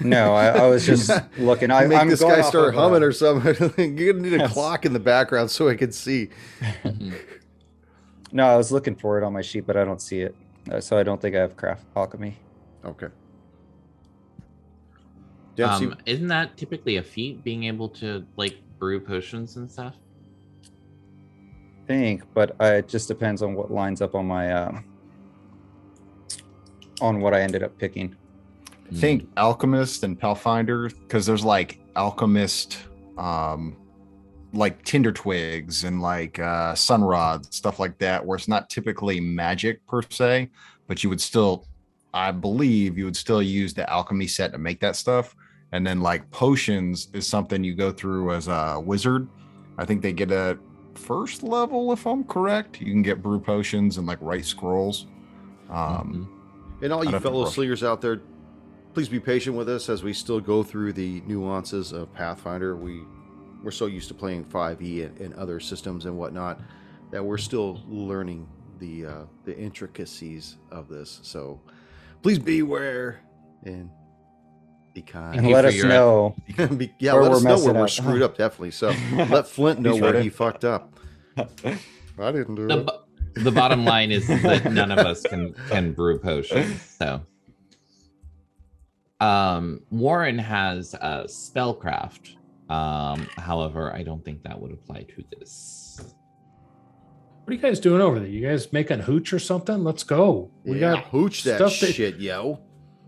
S3: No, I, I was just looking. I,
S1: Make
S3: I'm
S1: this
S3: going
S1: guy start
S3: of, uh,
S1: humming or something. You're gonna need a
S3: Yes.
S1: clock in the background so I can see.
S3: No, I was looking for it on my sheet, but I don't see it. Uh, so I don't think I have craft alchemy.
S1: Okay. Dempsey,
S4: Um, isn't that typically a feat, being able to like brew potions and stuff?
S3: I think, but I, it just depends on what lines up on my um, on what I ended up picking.
S5: I think alchemist and pathfinder because there's like alchemist um like tinder twigs and like uh sun rods stuff like that where it's not typically magic per se but you would still i believe you would still use the alchemy set to make that stuff. And then like potions is something you go through as a wizard. I think they get a first level if i'm correct. You can get brew potions and like write scrolls. Um
S1: and all you fellow slingers out there, please be patient with us as we still go through the nuances of Pathfinder. We we're so used to playing 5e and, and other systems and whatnot that we're still learning the uh, the intricacies of this. So please beware and be kind.
S3: And let us
S4: your-
S3: know.
S1: Be- yeah,
S3: Where
S1: let
S3: we're
S1: us know where
S3: messing
S1: we're screwed up. Definitely. So let Flint know
S3: He's
S1: where
S3: right.
S1: he fucked up. I didn't do
S4: the,
S1: it.
S4: bo- the bottom line is that none of us can can brew potions so um warren has uh spellcraft um however i don't think that would apply to this
S2: What are you guys doing over there? You guys making hooch or something? Let's go. We
S1: yeah,
S2: got
S1: hooch that
S2: stuff that-
S1: shit, yo.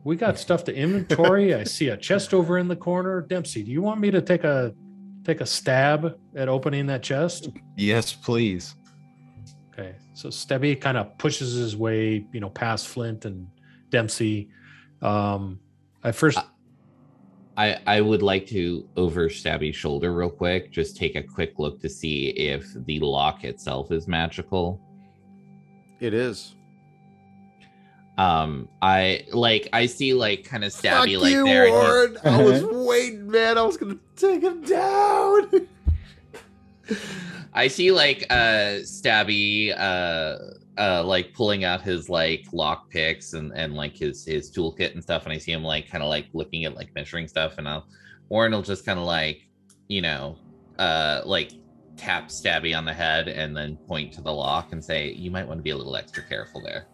S2: we got stuff to inventory. I see a chest over in the corner. Dempsey, do you want me to take a take a stab at opening that chest?
S5: yes please
S2: Okay. So Stebby kind of pushes his way, you know, past Flint and Dempsey. Um I first
S4: i i would like to over stabby's shoulder real quick just take a quick look to see if the lock itself is magical
S1: It is.
S4: um i like i see like kind of stabby
S1: Fuck
S4: like
S1: you,
S4: there and he's-
S1: Warren. I was waiting, man. I was gonna take him down.
S4: I see like uh Stabby uh uh like pulling out his like lock picks and and like his his toolkit and stuff and I see him like kind of like looking at like measuring stuff and I'll Warren will just kind of like you know uh like tap Stabby on the head and then point to the lock and say you might want to be a little extra careful there.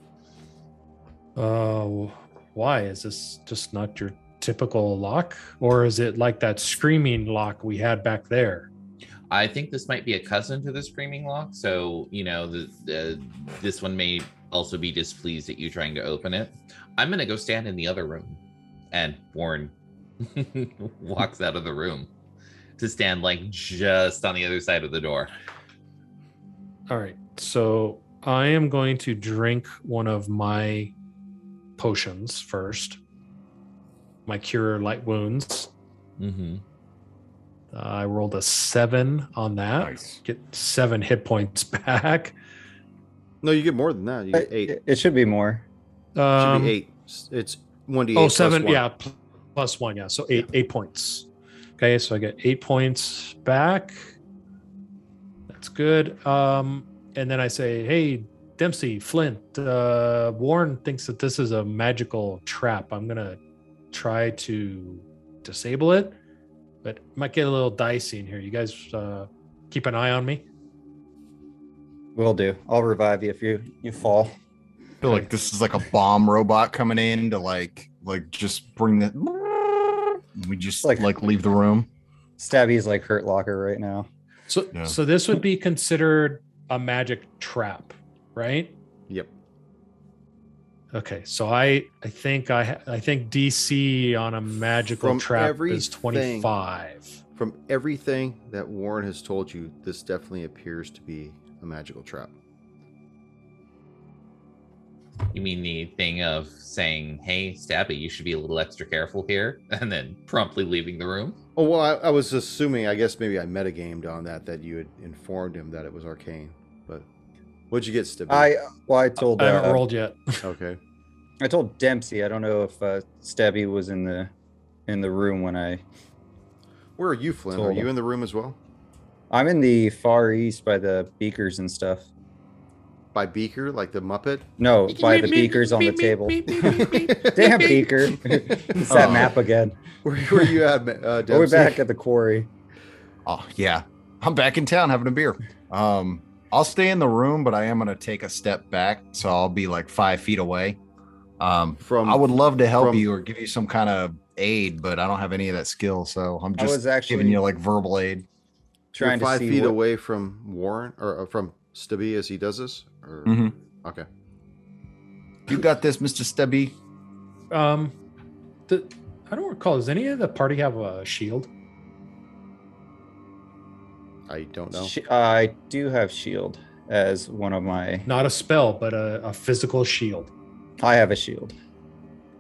S2: uh why is this just not your typical lock or is it like that screaming lock we had back there?
S4: I think this might be a cousin to the screaming lock, so you know the, the this one may also be displeased at you trying to open it. I'm gonna go stand in the other room, and Warren walks out of the room to stand like just on the other side of the door.
S2: All right. So I am going to drink one of my potions first. My cure light wounds.
S4: Mm-hmm.
S2: Uh, I rolled a seven on that.
S5: Nice.
S2: Get seven hit points back.
S1: no, you get more than that. You get eight.
S3: It, it should be more.
S1: Should
S2: Um,
S1: be eight. It's one d eight.
S2: Oh, seven. Yeah, plus one. Yeah, so eight eight points. Okay, so I get eight points back. That's good. Um, and then I say, "Hey, Dempsey, Flint, uh, Warren thinks that this is a magical trap. I'm gonna try to disable it, but it might get a little dicey in here. You guys uh, keep an eye on me."
S3: Will do. I'll revive you if you you fall.
S5: I feel like this is like a bomb robot coming in to like like just bring the. We just
S3: Like-
S5: like leave the room.
S3: Stabby's like hurt locker right now.
S2: So
S5: Yeah.
S2: so this would be considered a magic trap, right?
S1: Yep.
S2: Okay, so I I think I I think DC on a magical
S1: From
S2: trap is 25.
S1: From everything that Warren has told you, this definitely appears to be a magical trap.
S4: You mean the thing of saying, "Hey, Stabby, you should be a little extra careful here," and then promptly leaving the room?
S1: Oh well, I, I was assuming. I guess maybe I metagamed on that that you had informed him that it was arcane. But what'd you get, Stibby?
S3: I well, I told
S2: I haven't
S3: uh,
S2: rolled yet.
S1: okay.
S3: I told Dempsey. I don't know if uh, Stabby was in the in the room when I.
S1: Where are you, Flint? Are you
S3: him.
S1: in the room as well?
S3: I'm in the far east by the beakers and stuff.
S1: By Beaker, like the Muppet?
S3: No, by the beakers on the table. Damn beaker! it's that
S1: Oh.
S3: map again.
S1: Where, where are you at, Ma- uh,
S3: We're back at the quarry.
S5: Oh yeah, I'm back in town having a beer. Um, I'll stay in the room, but I am gonna take a step back, so I'll be like five feet away. Um,
S1: From
S5: I would love to help
S1: from-
S5: you or give you some kind of aid, but I don't have any of that skill, so I'm just
S3: actually
S5: giving you like verbal aid.
S1: you're
S3: trying to
S1: five
S3: see
S1: feet
S3: what-
S1: away from Warren or uh, from Stibby as he does this. Or
S5: Mhm.
S1: okay,
S5: You got this, Mister Stubby.
S2: Um, the I don't recall. Does any of the party have a shield?
S1: I don't know.
S3: Sh- I do have shield as one of my.
S2: Not a spell, but a, a physical shield.
S3: I have a shield.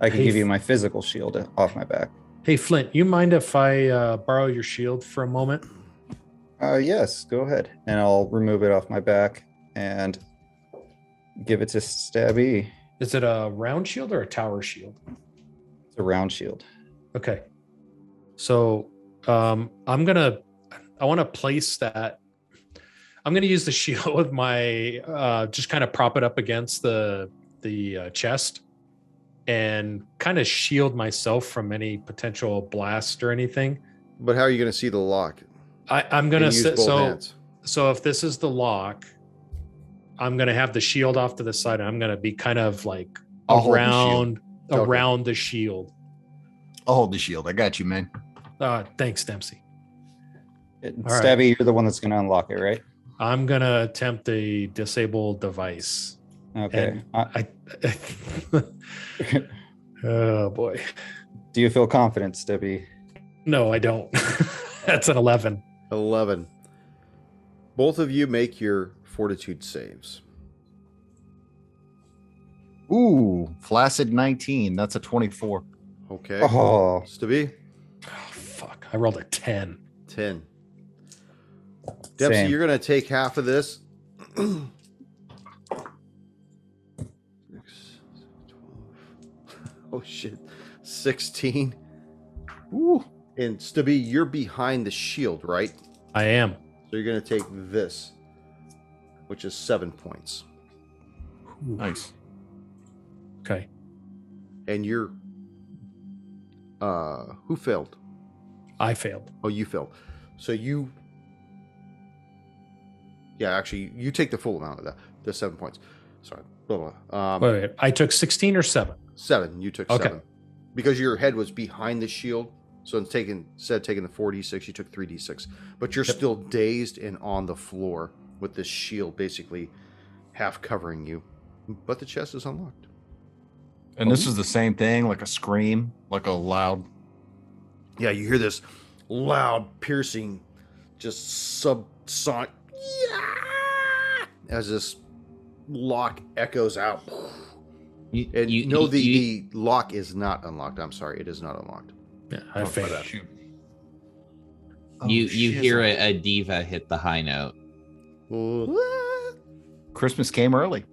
S3: I can
S2: Hey,
S3: give you my physical shield off my back.
S2: Hey Flint, you mind if I uh, borrow your shield for a moment?
S3: Uh, yes, go ahead, and I'll remove it off my back and give it to Stabby.
S2: Is it a round shield or a tower shield?
S3: It's a round shield.
S2: Okay. So um, I'm gonna I want to place that. I'm gonna use the shield with my uh, just kind of prop it up against the the uh, chest and kind of shield myself from any potential blast or anything.
S1: But how are you going to see the lock?
S2: I, I'm gonna
S1: use
S2: sit
S1: both
S2: so
S1: hands.
S2: so if this is the lock, I'm gonna have the shield off to the side. And I'm gonna be kind of like
S5: I'll hold the
S2: around
S1: Okay.
S2: around the shield.
S5: I'll hold the shield. I got you, man.
S2: Uh, thanks, Dempsey.
S3: It-
S2: All right.
S3: Stabby, you're the one that's going to unlock it, right?
S2: I'm gonna attempt a disable device.
S3: Okay. Uh,
S2: I, oh boy,
S3: do you feel confident, Stabby?
S2: no, I don't. That's an eleven.
S1: Eleven. Both of you make your fortitude saves.
S5: Ooh, flaccid 19. That's a 24.
S1: Okay.
S3: Oh,
S1: Stibby,
S2: Oh, fuck! I rolled a ten.
S1: ten. Dempsey,
S3: Same.
S1: you're going to take half of this. Six, 12. Oh shit. 16.
S5: Ooh.
S1: And Stubby, you're behind the shield, right?
S2: I am.
S1: So you're going to take this, which is seven points.
S5: Nice.
S2: Okay.
S1: And you're. Uh, who failed?
S2: I failed.
S1: Oh, you failed. So you. Yeah, actually, you take the full amount of that. The seven points. Sorry. Blah, blah. Um,
S2: Wait, wait, I took sixteen or seven.
S1: Seven. You took
S2: Okay.
S1: seven. Because your head was behind the shield. So it's taken, instead of taking the 4d6, you took 3d6. But you're
S2: Yep.
S1: still dazed and on the floor with this shield basically half covering you. But the chest is unlocked.
S5: And this is the same thing, like a scream, like a loud.
S1: Yeah, you hear this loud, piercing, just subsonic. Yeah! As this lock echoes out.
S4: You,
S1: And
S4: you
S1: no,
S4: you-
S1: the,
S4: you-
S1: the lock is not unlocked. I'm sorry, it is not unlocked.
S2: Yeah, I
S5: Oh,
S2: failed.
S5: shoot.
S4: you,
S5: Oh,
S4: you
S5: shizzle.
S4: hear a, a diva hit the high note.
S5: Christmas came early.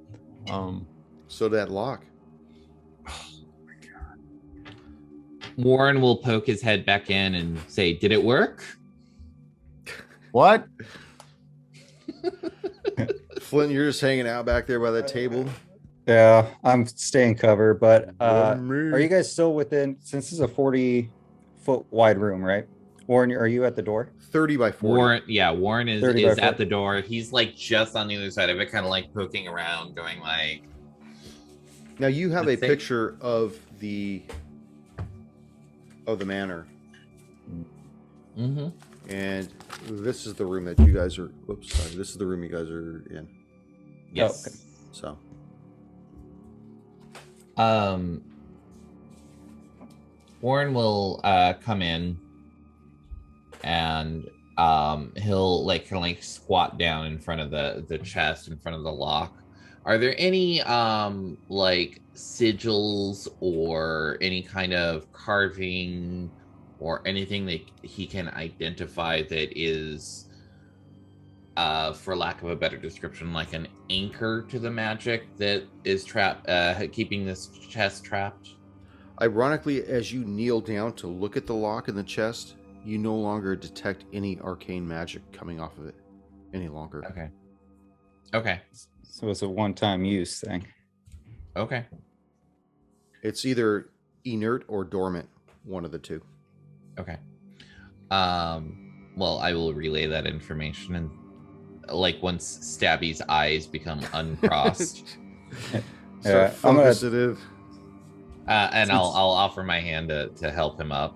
S5: Um,
S1: So that lock.
S4: Warren will poke his head back in and say, "Did it work?"
S5: what?
S1: Flint, you're just hanging out back there by that table.
S3: yeah, I'm staying cover, but uh,
S1: Are
S3: are you guys still within? Since this is a 40 foot wide room, right? Warren, are you at the door?
S1: 30 by 40.
S4: Warren, yeah, Warren is is at the door. He's like just on the other side of it, kind of like poking around, going like,
S1: Now you have a
S4: Let's
S1: picture of the of the manor,
S4: mm-hmm.
S1: And this is the room that you guys are. Whoops, sorry. This is the room you guys are in.
S4: yes.
S3: okay.
S1: So
S4: Um, Warren will uh come in, and um he'll like kind of like squat down in front of the the chest in front of the lock. Are there any um like sigils or any kind of carving or anything that he can identify that is uh for lack of a better description like an anchor to the magic that is trapped uh keeping this chest trapped
S1: Ironically, as you kneel down to look at the lock in the chest, you no longer detect any arcane magic coming off of it any longer.
S4: okay okay
S3: So it's a one-time use thing.
S4: okay
S1: It's either inert or dormant, one of the two.
S4: Okay um well i will relay that information and like once stabby's eyes become uncrossed
S1: so
S3: Yeah, I'm gonna-
S4: uh and i'll i'll offer my hand to to help him up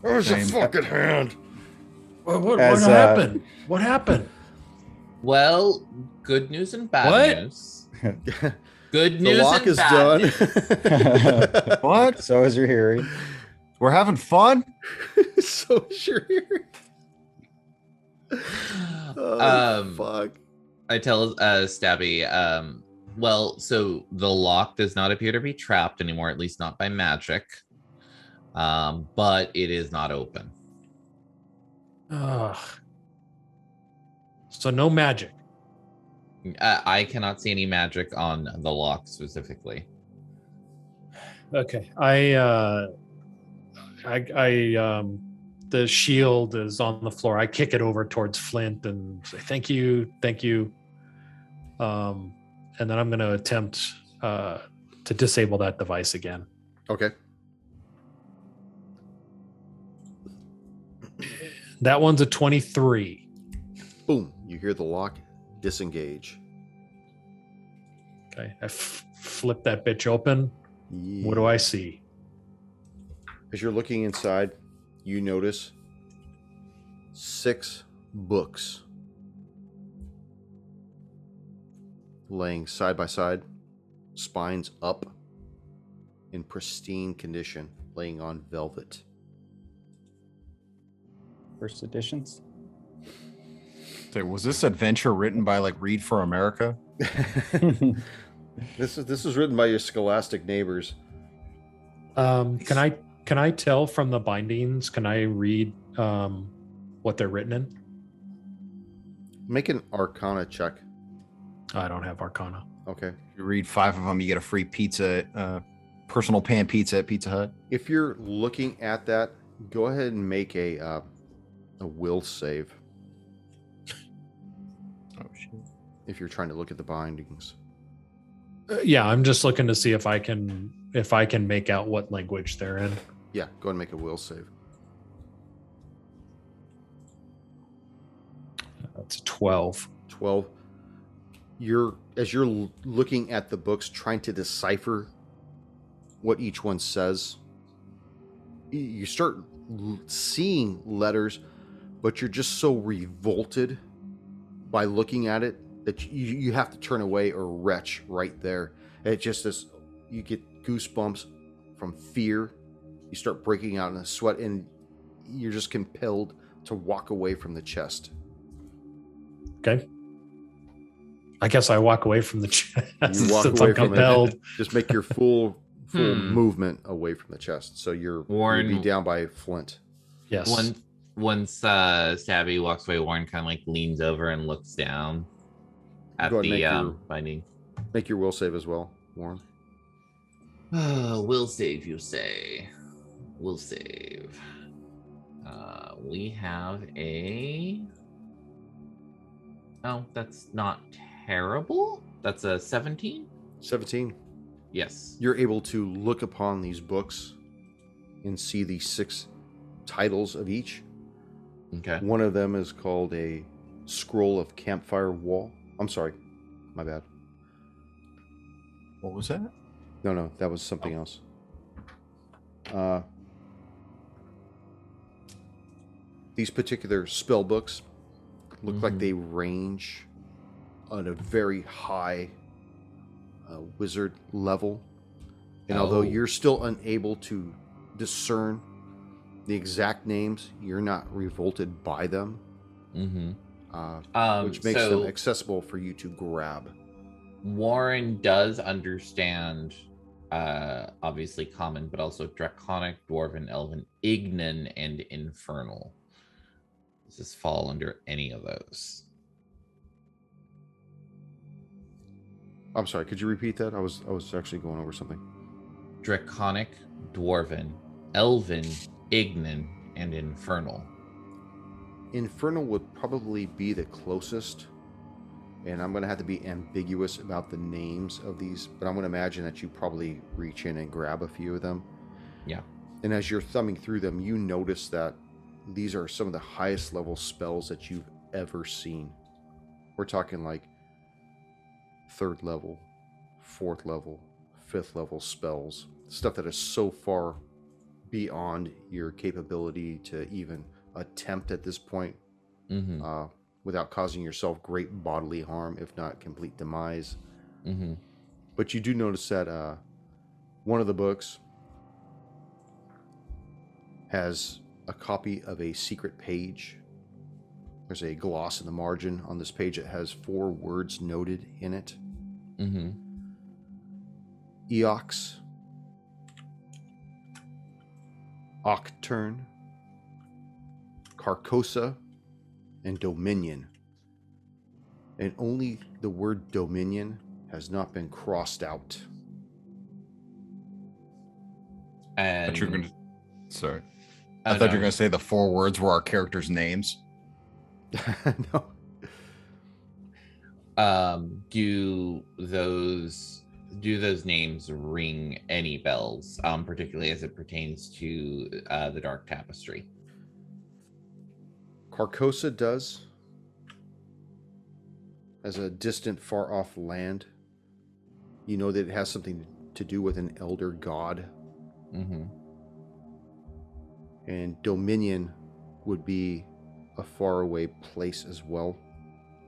S1: Where's your
S5: Same.
S1: fucking hand?
S2: What, what,
S3: As,
S2: what
S3: uh,
S2: happened? What happened?
S4: well good news and bad
S2: What?
S4: news good
S1: the
S4: news
S1: lock
S4: and
S1: is
S4: bad
S1: done.
S4: news.
S5: What?
S3: So is your hearing.
S5: We're having fun?
S1: so sure. Oh,
S4: Um,
S1: fuck.
S4: I tell uh Stabby, um, well, so the lock does not appear to be trapped anymore, at least not by magic. Um, but it is not open.
S2: Ugh. So no magic.
S4: I, I cannot see any magic on the lock specifically.
S2: Okay. I uh I I um the shield is on the floor. I kick it over towards Flint and say thank you, thank you. Um and then I'm gonna attempt uh to disable that device again.
S1: Okay.
S2: That one's a 23.
S1: Boom. You hear the lock disengage.
S2: Okay. I f- flip that bitch open. What do I see?
S1: As you're looking inside, you notice six books laying side by side, spines up, in pristine condition, laying on velvet.
S3: First editions.
S5: Say, was this adventure written by like Read for America?
S1: this is this is written by your scholastic neighbors.
S2: Um, can I can I tell from the bindings? Can I read um, what they're written in?
S1: Make an Arcana check.
S2: I don't have Arcana.
S1: Okay.
S5: You read five of them, you get a free pizza, uh, personal pan pizza at Pizza Hut.
S1: If you're looking at that, go ahead and make a uh, a will save.
S5: Oh shit.
S1: If you're trying to look at the bindings.
S2: Uh, yeah, I'm just looking to see if I can if I can make out what language they're in.
S1: Yeah, go and make a will save.
S2: That's a 12.
S1: 12 you're as you're looking at the books trying to decipher what each one says you start seeing letters but you're just so revolted by looking at it that you, you have to turn away or retch right there it just is you get goosebumps from fear you start breaking out in a sweat and you're just compelled to walk away from the chest
S2: Okay. I guess I walk away from the chest
S1: You walk
S2: since
S1: away
S2: I'm
S1: from
S2: compelled.
S1: it. Just make your full full
S4: Hmm.
S1: movement away from the chest. So you're
S4: Warren-
S1: you'd be down by Flint.
S2: Yes.
S4: One, once uh, Stabby walks away, Warren kind of like leans over and looks down at
S1: Go ahead and
S4: the
S1: make
S4: um,
S1: your-
S4: binding.
S1: Make your will save as well, Warren.
S4: Uh, will save, you say? Will save. Uh, we have a. Oh, that's not terrible. That's a 17.
S1: 17.
S4: Yes.
S1: You're able to look upon these books and see the six titles of each.
S4: Okay.
S1: One of them is called a scroll of campfire wall. I'm sorry, my bad.
S5: What was that?
S1: No, no, that was something else. Uh, these particular spell books look like
S4: Mhm.
S1: they range on a very high uh, wizard level. And although
S4: Oh.
S1: you're still unable to discern the exact names, you're not revolted by them,
S4: Mm-hmm.
S1: uh,
S4: Um,
S1: which makes
S4: so
S1: them accessible for you to grab.
S4: Warren does understand, uh, obviously common, but also draconic, dwarven, elven, ignan, and infernal. Does this fall under any of those?
S1: I'm sorry, could you repeat that? I was I was actually going over something.
S4: Draconic, dwarven, elven, ignan, and infernal.
S1: Infernal would probably be the closest, and I'm going to have to be ambiguous about the names of these, but I'm going to imagine that you probably reach in and grab a few of them.
S4: Yeah.
S1: And as you're thumbing through them, you notice that these are some of the highest level spells that you've ever seen. We're talking like third level, fourth level, fifth level spells, stuff that is so far beyond your capability to even attempt at this point
S4: Mm-hmm.
S1: uh, without causing yourself great bodily harm, if not complete demise.
S4: Mm-hmm.
S1: But you do notice that uh, one of the books has a copy of a secret page. There's a gloss in the margin on this page that has four words noted in it
S4: Mm-hmm.
S1: Eox, Aucturn, Carcosa, and Dominion. And only the word Dominion has not been crossed out.
S4: And
S5: thought you were gonna. Sorry,
S4: Oh,
S5: I thought you were gonna say the four words were our characters' names.
S1: no.
S4: um do those do those names ring any bells um particularly as it pertains to uh the dark tapestry
S1: Carcosa does. As a distant, far off land, you know that it has something to do with an elder god,
S4: mm-hmm.
S1: And Dominion would be a faraway place as well.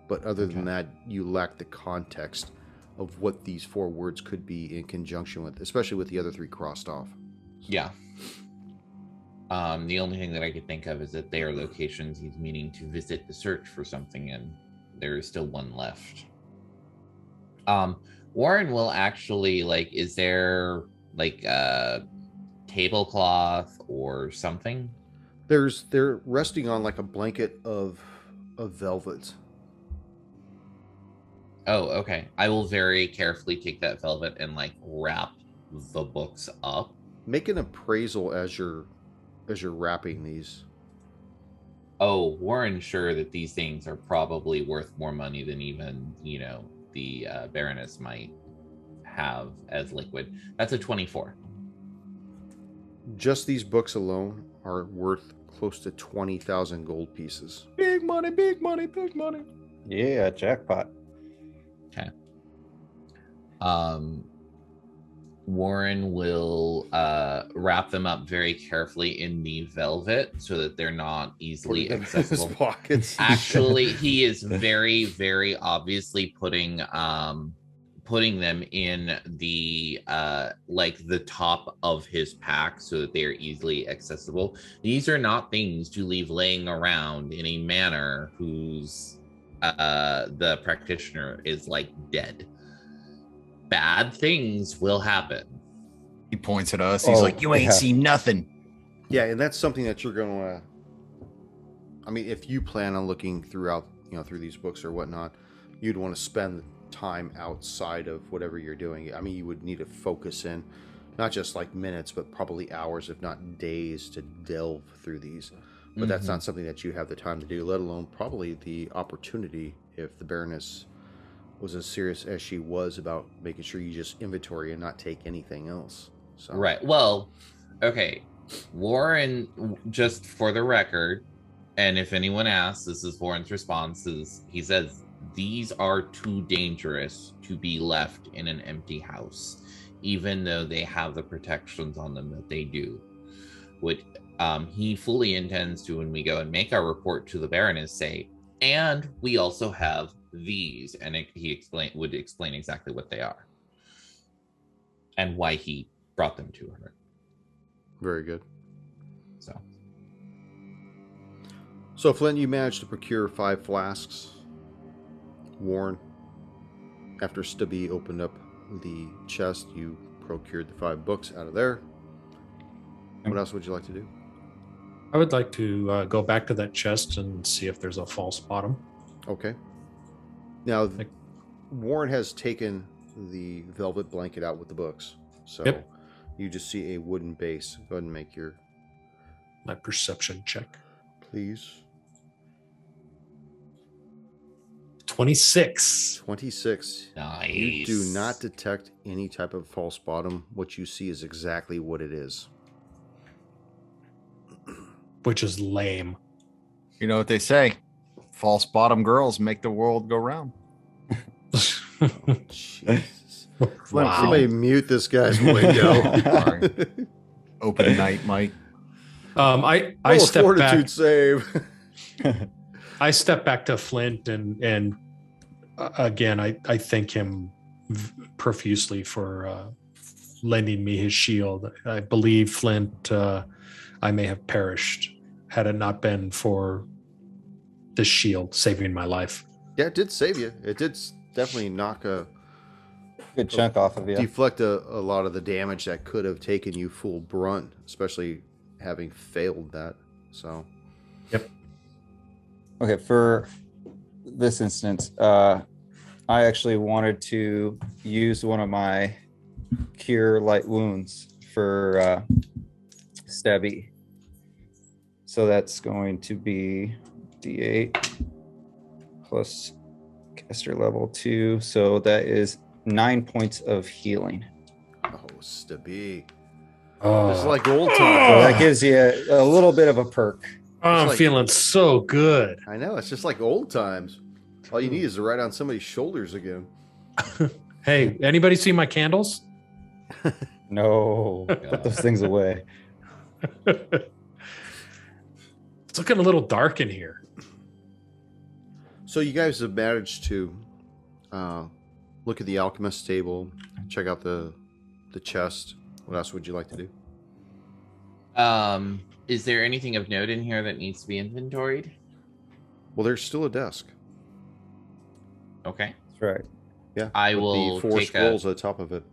S1: But other than that, you lack the context of what these four words could be in conjunction with, especially with the other three crossed off.
S4: yeah um the only thing that i could think of is that they are locations he's meaning to visit to search for something and there is still one left um warren will actually like is there like a tablecloth or something
S1: There's they're resting on like a blanket of of velvet.
S4: Oh, okay. I will very carefully take that velvet and like wrap the books up.
S1: Make an appraisal as you're as you're wrapping these.
S4: Oh, we're sure that these things are probably worth more money than even, you know, the uh, Baroness might have as liquid. That's a 24.
S1: Just these books alone are worth close to twenty thousand gold pieces.
S5: Big money, big money, big money.
S3: Yeah, jackpot. Okay.
S4: Um, Warren will uh, wrap them up very carefully in the velvet so that they're not easily
S1: Put his
S4: accessible.
S1: pockets.
S4: actually he is very very obviously putting um putting them in the uh like the top of his pack so that they are easily accessible these are not things to leave laying around in a manner whose uh the practitioner is like dead bad things will happen
S5: He points at us. He's
S3: Oh,
S5: like, "You ain't
S3: yeah.
S5: seen nothing."
S1: Yeah, and that's something that you're going to. I mean, if you plan on looking throughout, you know, through these books or whatnot, you'd want to spend time outside of whatever you're doing. I mean, you would need to focus in, not just like minutes, but probably hours, if not days, to delve through these. But that's
S4: Mhm.
S1: not something that you have the time to do, let alone probably the opportunity if the Baroness was as serious as she was about making sure you just inventory and not take anything else. So
S4: Right. Well, okay. Warren, just for the record, and if anyone asks, this is Warren's response: is he says these are too dangerous to be left in an empty house, even though they have the protections on them that they do. What um, he fully intends to, when we go and make our report to the Baroness, say, and we also have these, and it, he explain would explain exactly what they are and why he brought them to her.
S1: Very good.
S4: So
S1: So, Flint, you managed to procure five flasks. Warren, after Stubby opened up the chest, you procured the five books out of there. What else would you like to do?
S2: I would like to uh, go back to that chest and see if there's a false bottom.
S1: Okay. Now, th- Warren has taken the velvet blanket out with the books. So
S2: Yep.
S1: you just see a wooden base. Go ahead and make your,
S2: My perception check.
S1: please.
S2: 26.
S1: 26.
S4: nice.
S1: You do not detect any type of false bottom. What you see is exactly what it is.
S2: which is lame.
S5: You know what they say? False bottom girls make the world go round.
S1: Jesus.
S2: wow.
S1: Somebody mute this guy's window.
S5: Sorry. Open night, Mike.
S2: Um, I I
S1: Roll a
S2: step
S1: fortitude
S2: back.
S1: save.
S2: I step back to Flint and and uh, again I I thank him profusely for uh, lending me his shield. I believe Flint. Uh, I may have perished had it not been for this shield saving my life.
S1: yeah, it did save you. It did definitely knock a
S3: Good chunk off of you.
S1: deflect a, a lot of the damage that could have taken you full brunt, especially having failed that. So
S3: Okay, for this instance, uh, I actually wanted to use one of my cure light wounds for uh, Stabby. So that's going to be D8 plus caster level two. So that is nine points of healing.
S1: oh Stabby.
S2: Oh,
S1: This is like old
S3: So that gives you a, a little bit of a perk.
S2: I'm
S1: like-
S2: feeling so good.
S1: I know, it's just like old times. All you need is to ride on somebody's shoulders again.
S2: Hey, anybody see my candles?
S3: No, put those things away.
S2: it's looking a little dark in here.
S1: So you guys have managed to uh, look at the alchemist table, check out the the chest. What else would you like to do?
S4: Um, is there anything of note in here that needs to be inventoried?
S1: Well, there's still a desk.
S4: Okay.
S3: That's right.
S1: Yeah,
S4: I
S1: with
S4: will
S1: the four
S4: take a-
S1: scrolls at the top of it,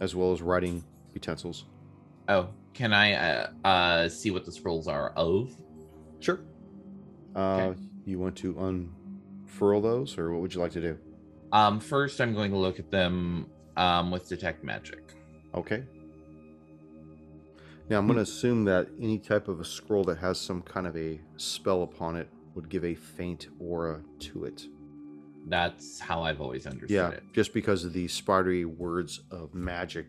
S1: as well as writing utensils.
S4: Oh, can I uh, uh see what the scrolls are of?
S1: Sure. Uh, You want to unfurl those, or what would you like to do?
S4: Um, first I'm going to look at them um with detect magic.
S1: Okay. Now I'm going to assume that any type of a scroll that has some kind of a spell upon it would give a faint aura to it.
S4: That's how I've always understood
S1: Yeah,
S4: it.
S1: just because of the spidery words of magic,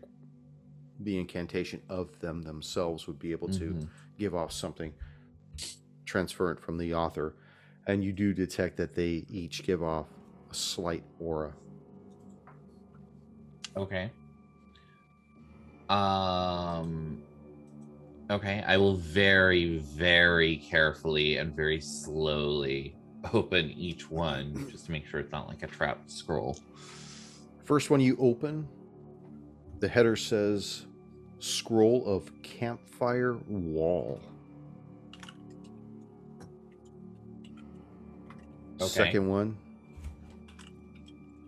S1: the incantation of them themselves would be able to
S4: Mhm.
S1: give off something transferent from the author. And you do detect that they each give off a slight aura.
S4: Okay. Um Okay, I will very very carefully and very slowly open each one just to make sure it's not like a trapped scroll.
S1: First one you open, the header says Scroll of Campfire Wall.
S4: Okay.
S1: Second one,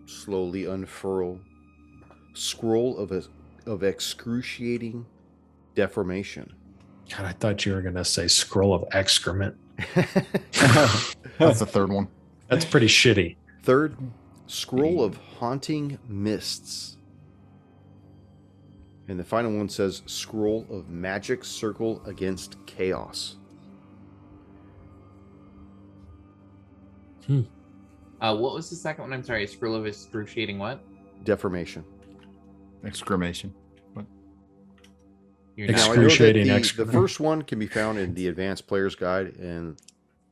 S1: slowly unfurl. Scroll of a, of excruciating deformation.
S2: God, I thought you were gonna say scroll of excrement.
S5: That's the third one.
S2: That's pretty shitty.
S1: Third, Scroll of Haunting Mists. And the final one says Scroll of Magic Circle Against Chaos.
S4: Uh what was the second one? I'm sorry, scroll of excruciating what?
S1: Deformation.
S5: Exclamation.
S4: You're
S1: Now, I know that
S2: Excruciating
S1: the,
S2: excrement.
S1: the first one can be found in the Advanced Player's Guide, and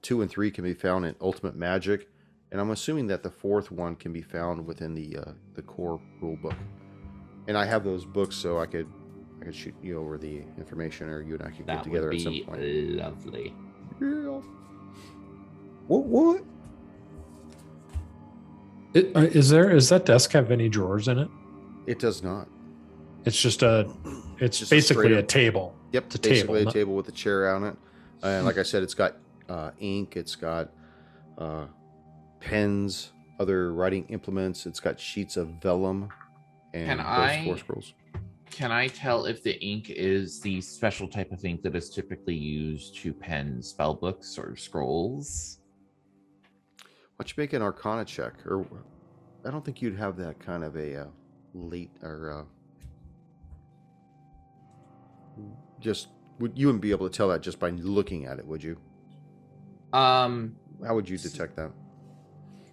S1: two and three can be found in Ultimate Magic, and I'm assuming that the fourth one can be found within the uh, the core rule book. And I have those books, so I could I could shoot you over the information, or you and I could get
S4: that
S1: together
S4: would
S1: at some point.
S4: lovely.
S1: Yeah.
S3: What? What?
S2: It, uh, is there is that desk have any drawers in it?
S1: It does not.
S2: It's just a it's
S1: Just
S2: basically
S1: straight
S2: a table.
S1: Yep,
S2: It's a
S1: basically
S2: table,
S1: a table with a chair on it, and like I said, it's got uh, ink, it's got uh, pens, other writing implements, it's got sheets of vellum, and
S4: Can
S1: those
S4: I-
S1: four scrolls.
S4: Can I tell if the ink is the special type of ink that is typically used to pen spell books or scrolls?
S1: Why don't you make an Arcana check? Or I don't think you'd have that kind of a uh, late or just would you wouldn't be able to tell that just by looking at it, would you?
S4: Um,
S1: How would you detect that?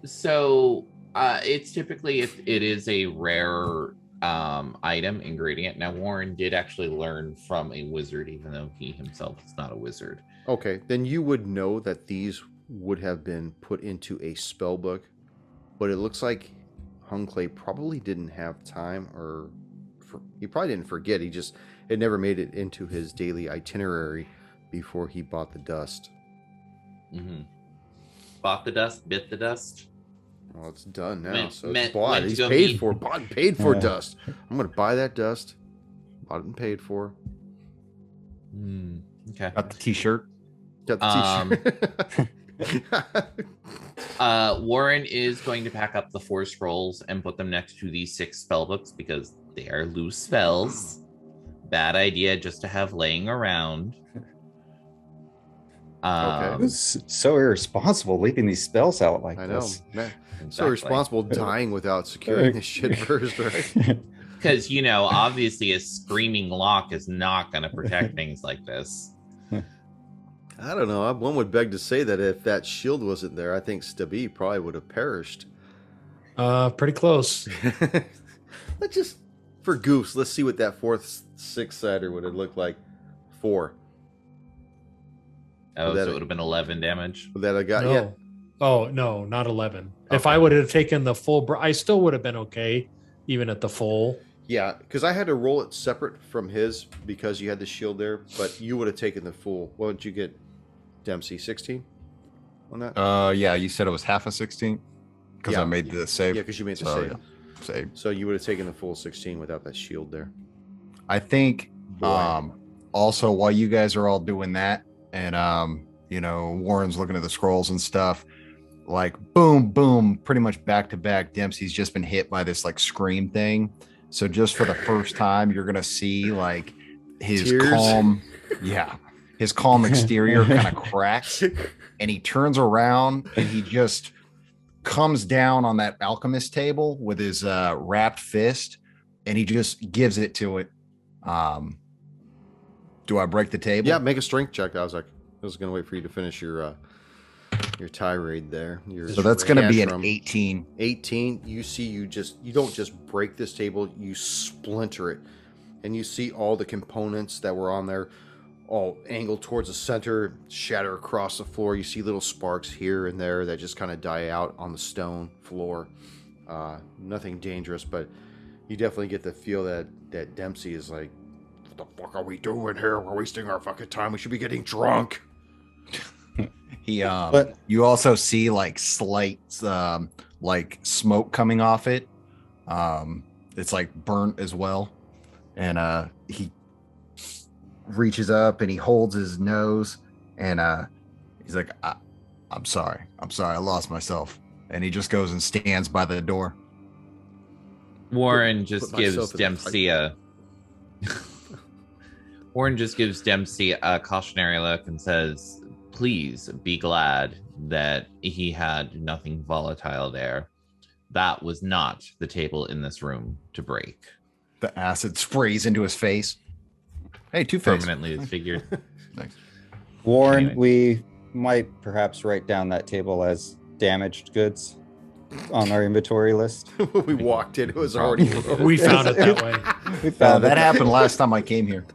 S4: so uh, it's typically if it is a rare um item ingredient. Now Warren did actually learn from a wizard, even though he himself is not a wizard.
S1: Okay, then you would know that these would have been put into a spell book, but it looks like Hunclay probably didn't have time, or for, he probably didn't forget. He just it never made it into his daily itinerary before he bought the dust.
S4: hmm Bought the dust, bit the dust.
S1: Well, it's done now,
S4: Meant-
S1: so it's
S4: meant
S1: bought.
S4: went
S1: He's paid
S4: meet-
S1: for, bought and paid for dust. I'm gonna buy that dust. Bought it and paid for.
S4: Hmm. Okay.
S5: Got the t-shirt.
S1: Got
S4: Um,
S1: the t-shirt.
S4: Uh, Warren is going to pack up the four scrolls and put them next to the six spell books because they are loose spells. Bad idea just to have laying around.
S1: Okay.
S4: Um,
S3: Who's so irresponsible leaving these spells out like
S1: I know.
S3: this?
S1: Man, so
S4: exactly.
S1: responsible dying without securing this shit first, right?
S4: Because you know, obviously, a screaming lock is not going to protect things like this.
S1: I don't know. One would beg to say that if that shield wasn't there, I think Stabby probably would have perished.
S2: Uh, pretty close.
S1: let's just, for goose, let's see what that fourth six sider would have looked like. Four.
S4: Oh,
S1: That-
S4: so it would have been eleven damage.
S1: That I got.
S2: no.
S1: Yeah.
S2: Oh no, not eleven. If I would have taken the full, br- I still would have been okay, even at the full.
S1: Yeah, because I had to roll it separate from his because you had the shield there, but you would have taken the full. What did you get, Dempsey? 16 on that?
S5: Uh, yeah, you said it was half a 16 because
S1: Yeah.
S5: I made the save.
S1: yeah, because you made the
S5: so,
S1: save.
S5: yeah. Save.
S1: So you would have taken the full 16 without that shield there.
S5: I think
S1: Boy.
S5: um also while you guys are all doing that and um you know Warren's looking at the scrolls and stuff like boom boom pretty much back to back Dempsey's just been hit by this like scream thing so just for the first time you're gonna see like his
S1: Tears.
S5: calm yeah his calm exterior kind of cracks and he turns around and he just comes down on that alchemist table with his uh wrapped fist and he just gives it to it um do i break the table
S1: Yeah, make a strength check. I was like, I was gonna wait for you to finish your uh your tirade there. Your
S5: so that's gonna be an
S1: tantrum.
S5: 18
S1: 18 you see you just you don't just break this table you splinter it and you see all the components that were on there all angled towards the center shatter across the floor you see little sparks here and there that just kind of die out on the stone floor uh, nothing dangerous but you definitely get the feel that that dempsey is like what the fuck are we doing here? We're wasting our fucking time. We should be getting drunk.
S5: He um
S3: But-
S5: you also see like slight um like smoke coming off it. Um it's like burnt as well. And uh he reaches up and he holds his nose and uh he's like I, i'm sorry. I'm sorry. I lost myself. And he just goes and stands by the door
S4: Warren
S1: put
S4: just
S1: myself
S4: gives Dempsey a. Warren just gives Dempsey a cautionary look and says, "Please be glad that he had nothing volatile there. That was not the table in this room to break.
S5: the acid sprays into his face hey two face
S4: Permanently disfigured.
S3: Warren,
S4: Anyway.
S3: we might perhaps write down that table as damaged goods on our inventory list.
S1: when we walked in it was already
S2: We found it that way.
S3: We
S5: Uh,
S3: found
S5: that happened last time I came here.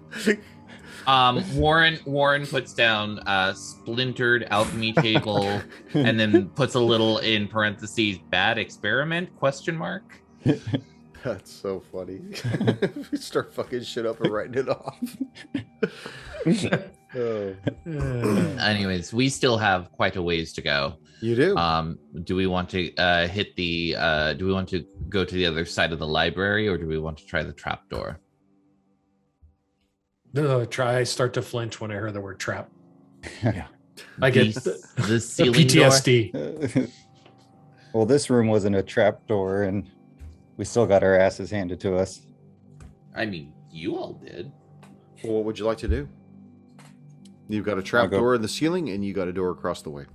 S4: Um, Warren Warren puts down a splintered alchemy table and then puts a little in parentheses bad experiment question mark.
S1: That's so funny. we start fucking shit up and writing it off. oh.
S4: Anyways, we still have quite a ways to go.
S1: You do?
S4: Um, do we want to uh, hit the? Uh, do we want to go to the other side of the library, or do we want to try the trap door?
S2: No, try I start to flinch when I hear the word trap.
S5: Yeah.
S2: I get
S4: the,
S2: the,
S4: the
S2: the
S4: ceiling door.
S2: PTSD.
S3: well, this room wasn't a trap door, and we still got our asses handed to us.
S4: I mean, you all did.
S1: Well, what would you like to do? You've got a trap
S3: go-
S1: door in the ceiling, and you got a door across the way.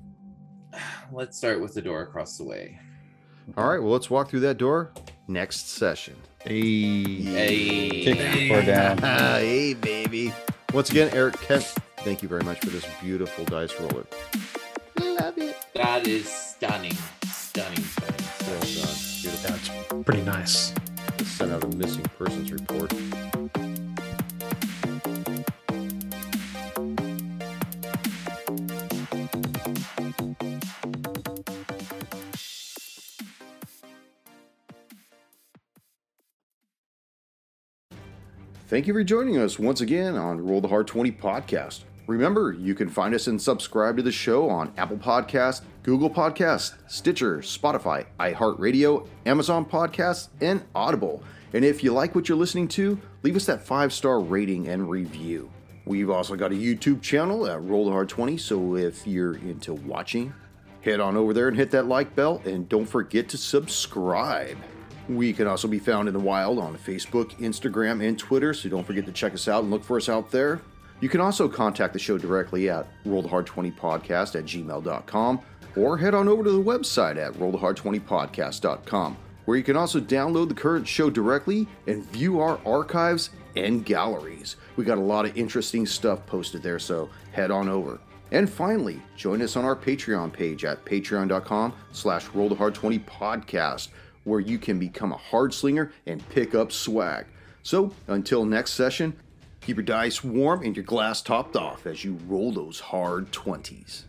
S4: Let's start with the door across the way.
S1: All right, well, let's walk through that door next session.
S5: Hey.
S4: Hey.
S3: Kick the door down.
S1: hey, baby. Once again, Eric Kent, thank you very much for this beautiful dice roller. Love it.
S4: That is stunning, stunning, stunning.
S1: Well done. Beautiful.
S2: That's pretty nice.
S1: Let's out a missing persons report. Thank you for joining us once again on Roll the Hard 20 podcast. Remember, you can find us and subscribe to the show on Apple Podcast, Google Podcast, Stitcher, Spotify, iHeartRadio, Amazon Podcasts, and Audible. And if you like what you're listening to, leave us that five star rating and review. We've also got a YouTube channel at Roll the Hard 20, so if you're into watching, head on over there and hit that like bell, and don't forget to subscribe. We can also be found in the wild on Facebook, Instagram, and Twitter, so don't forget to check us out and look for us out there. You can also contact the show directly at rollthehard20podcast at gmail.com or head on over to the website at rollthehard20podcast.com, where you can also download the current show directly and view our archives and galleries. We got a lot of interesting stuff posted there, so head on over. And finally, join us on our Patreon page at patreon.com slash rollthehard20podcast, where you can become a hard slinger and pick up swag. So until next session, keep your dice warm and your glass topped off as you roll those hard 20s.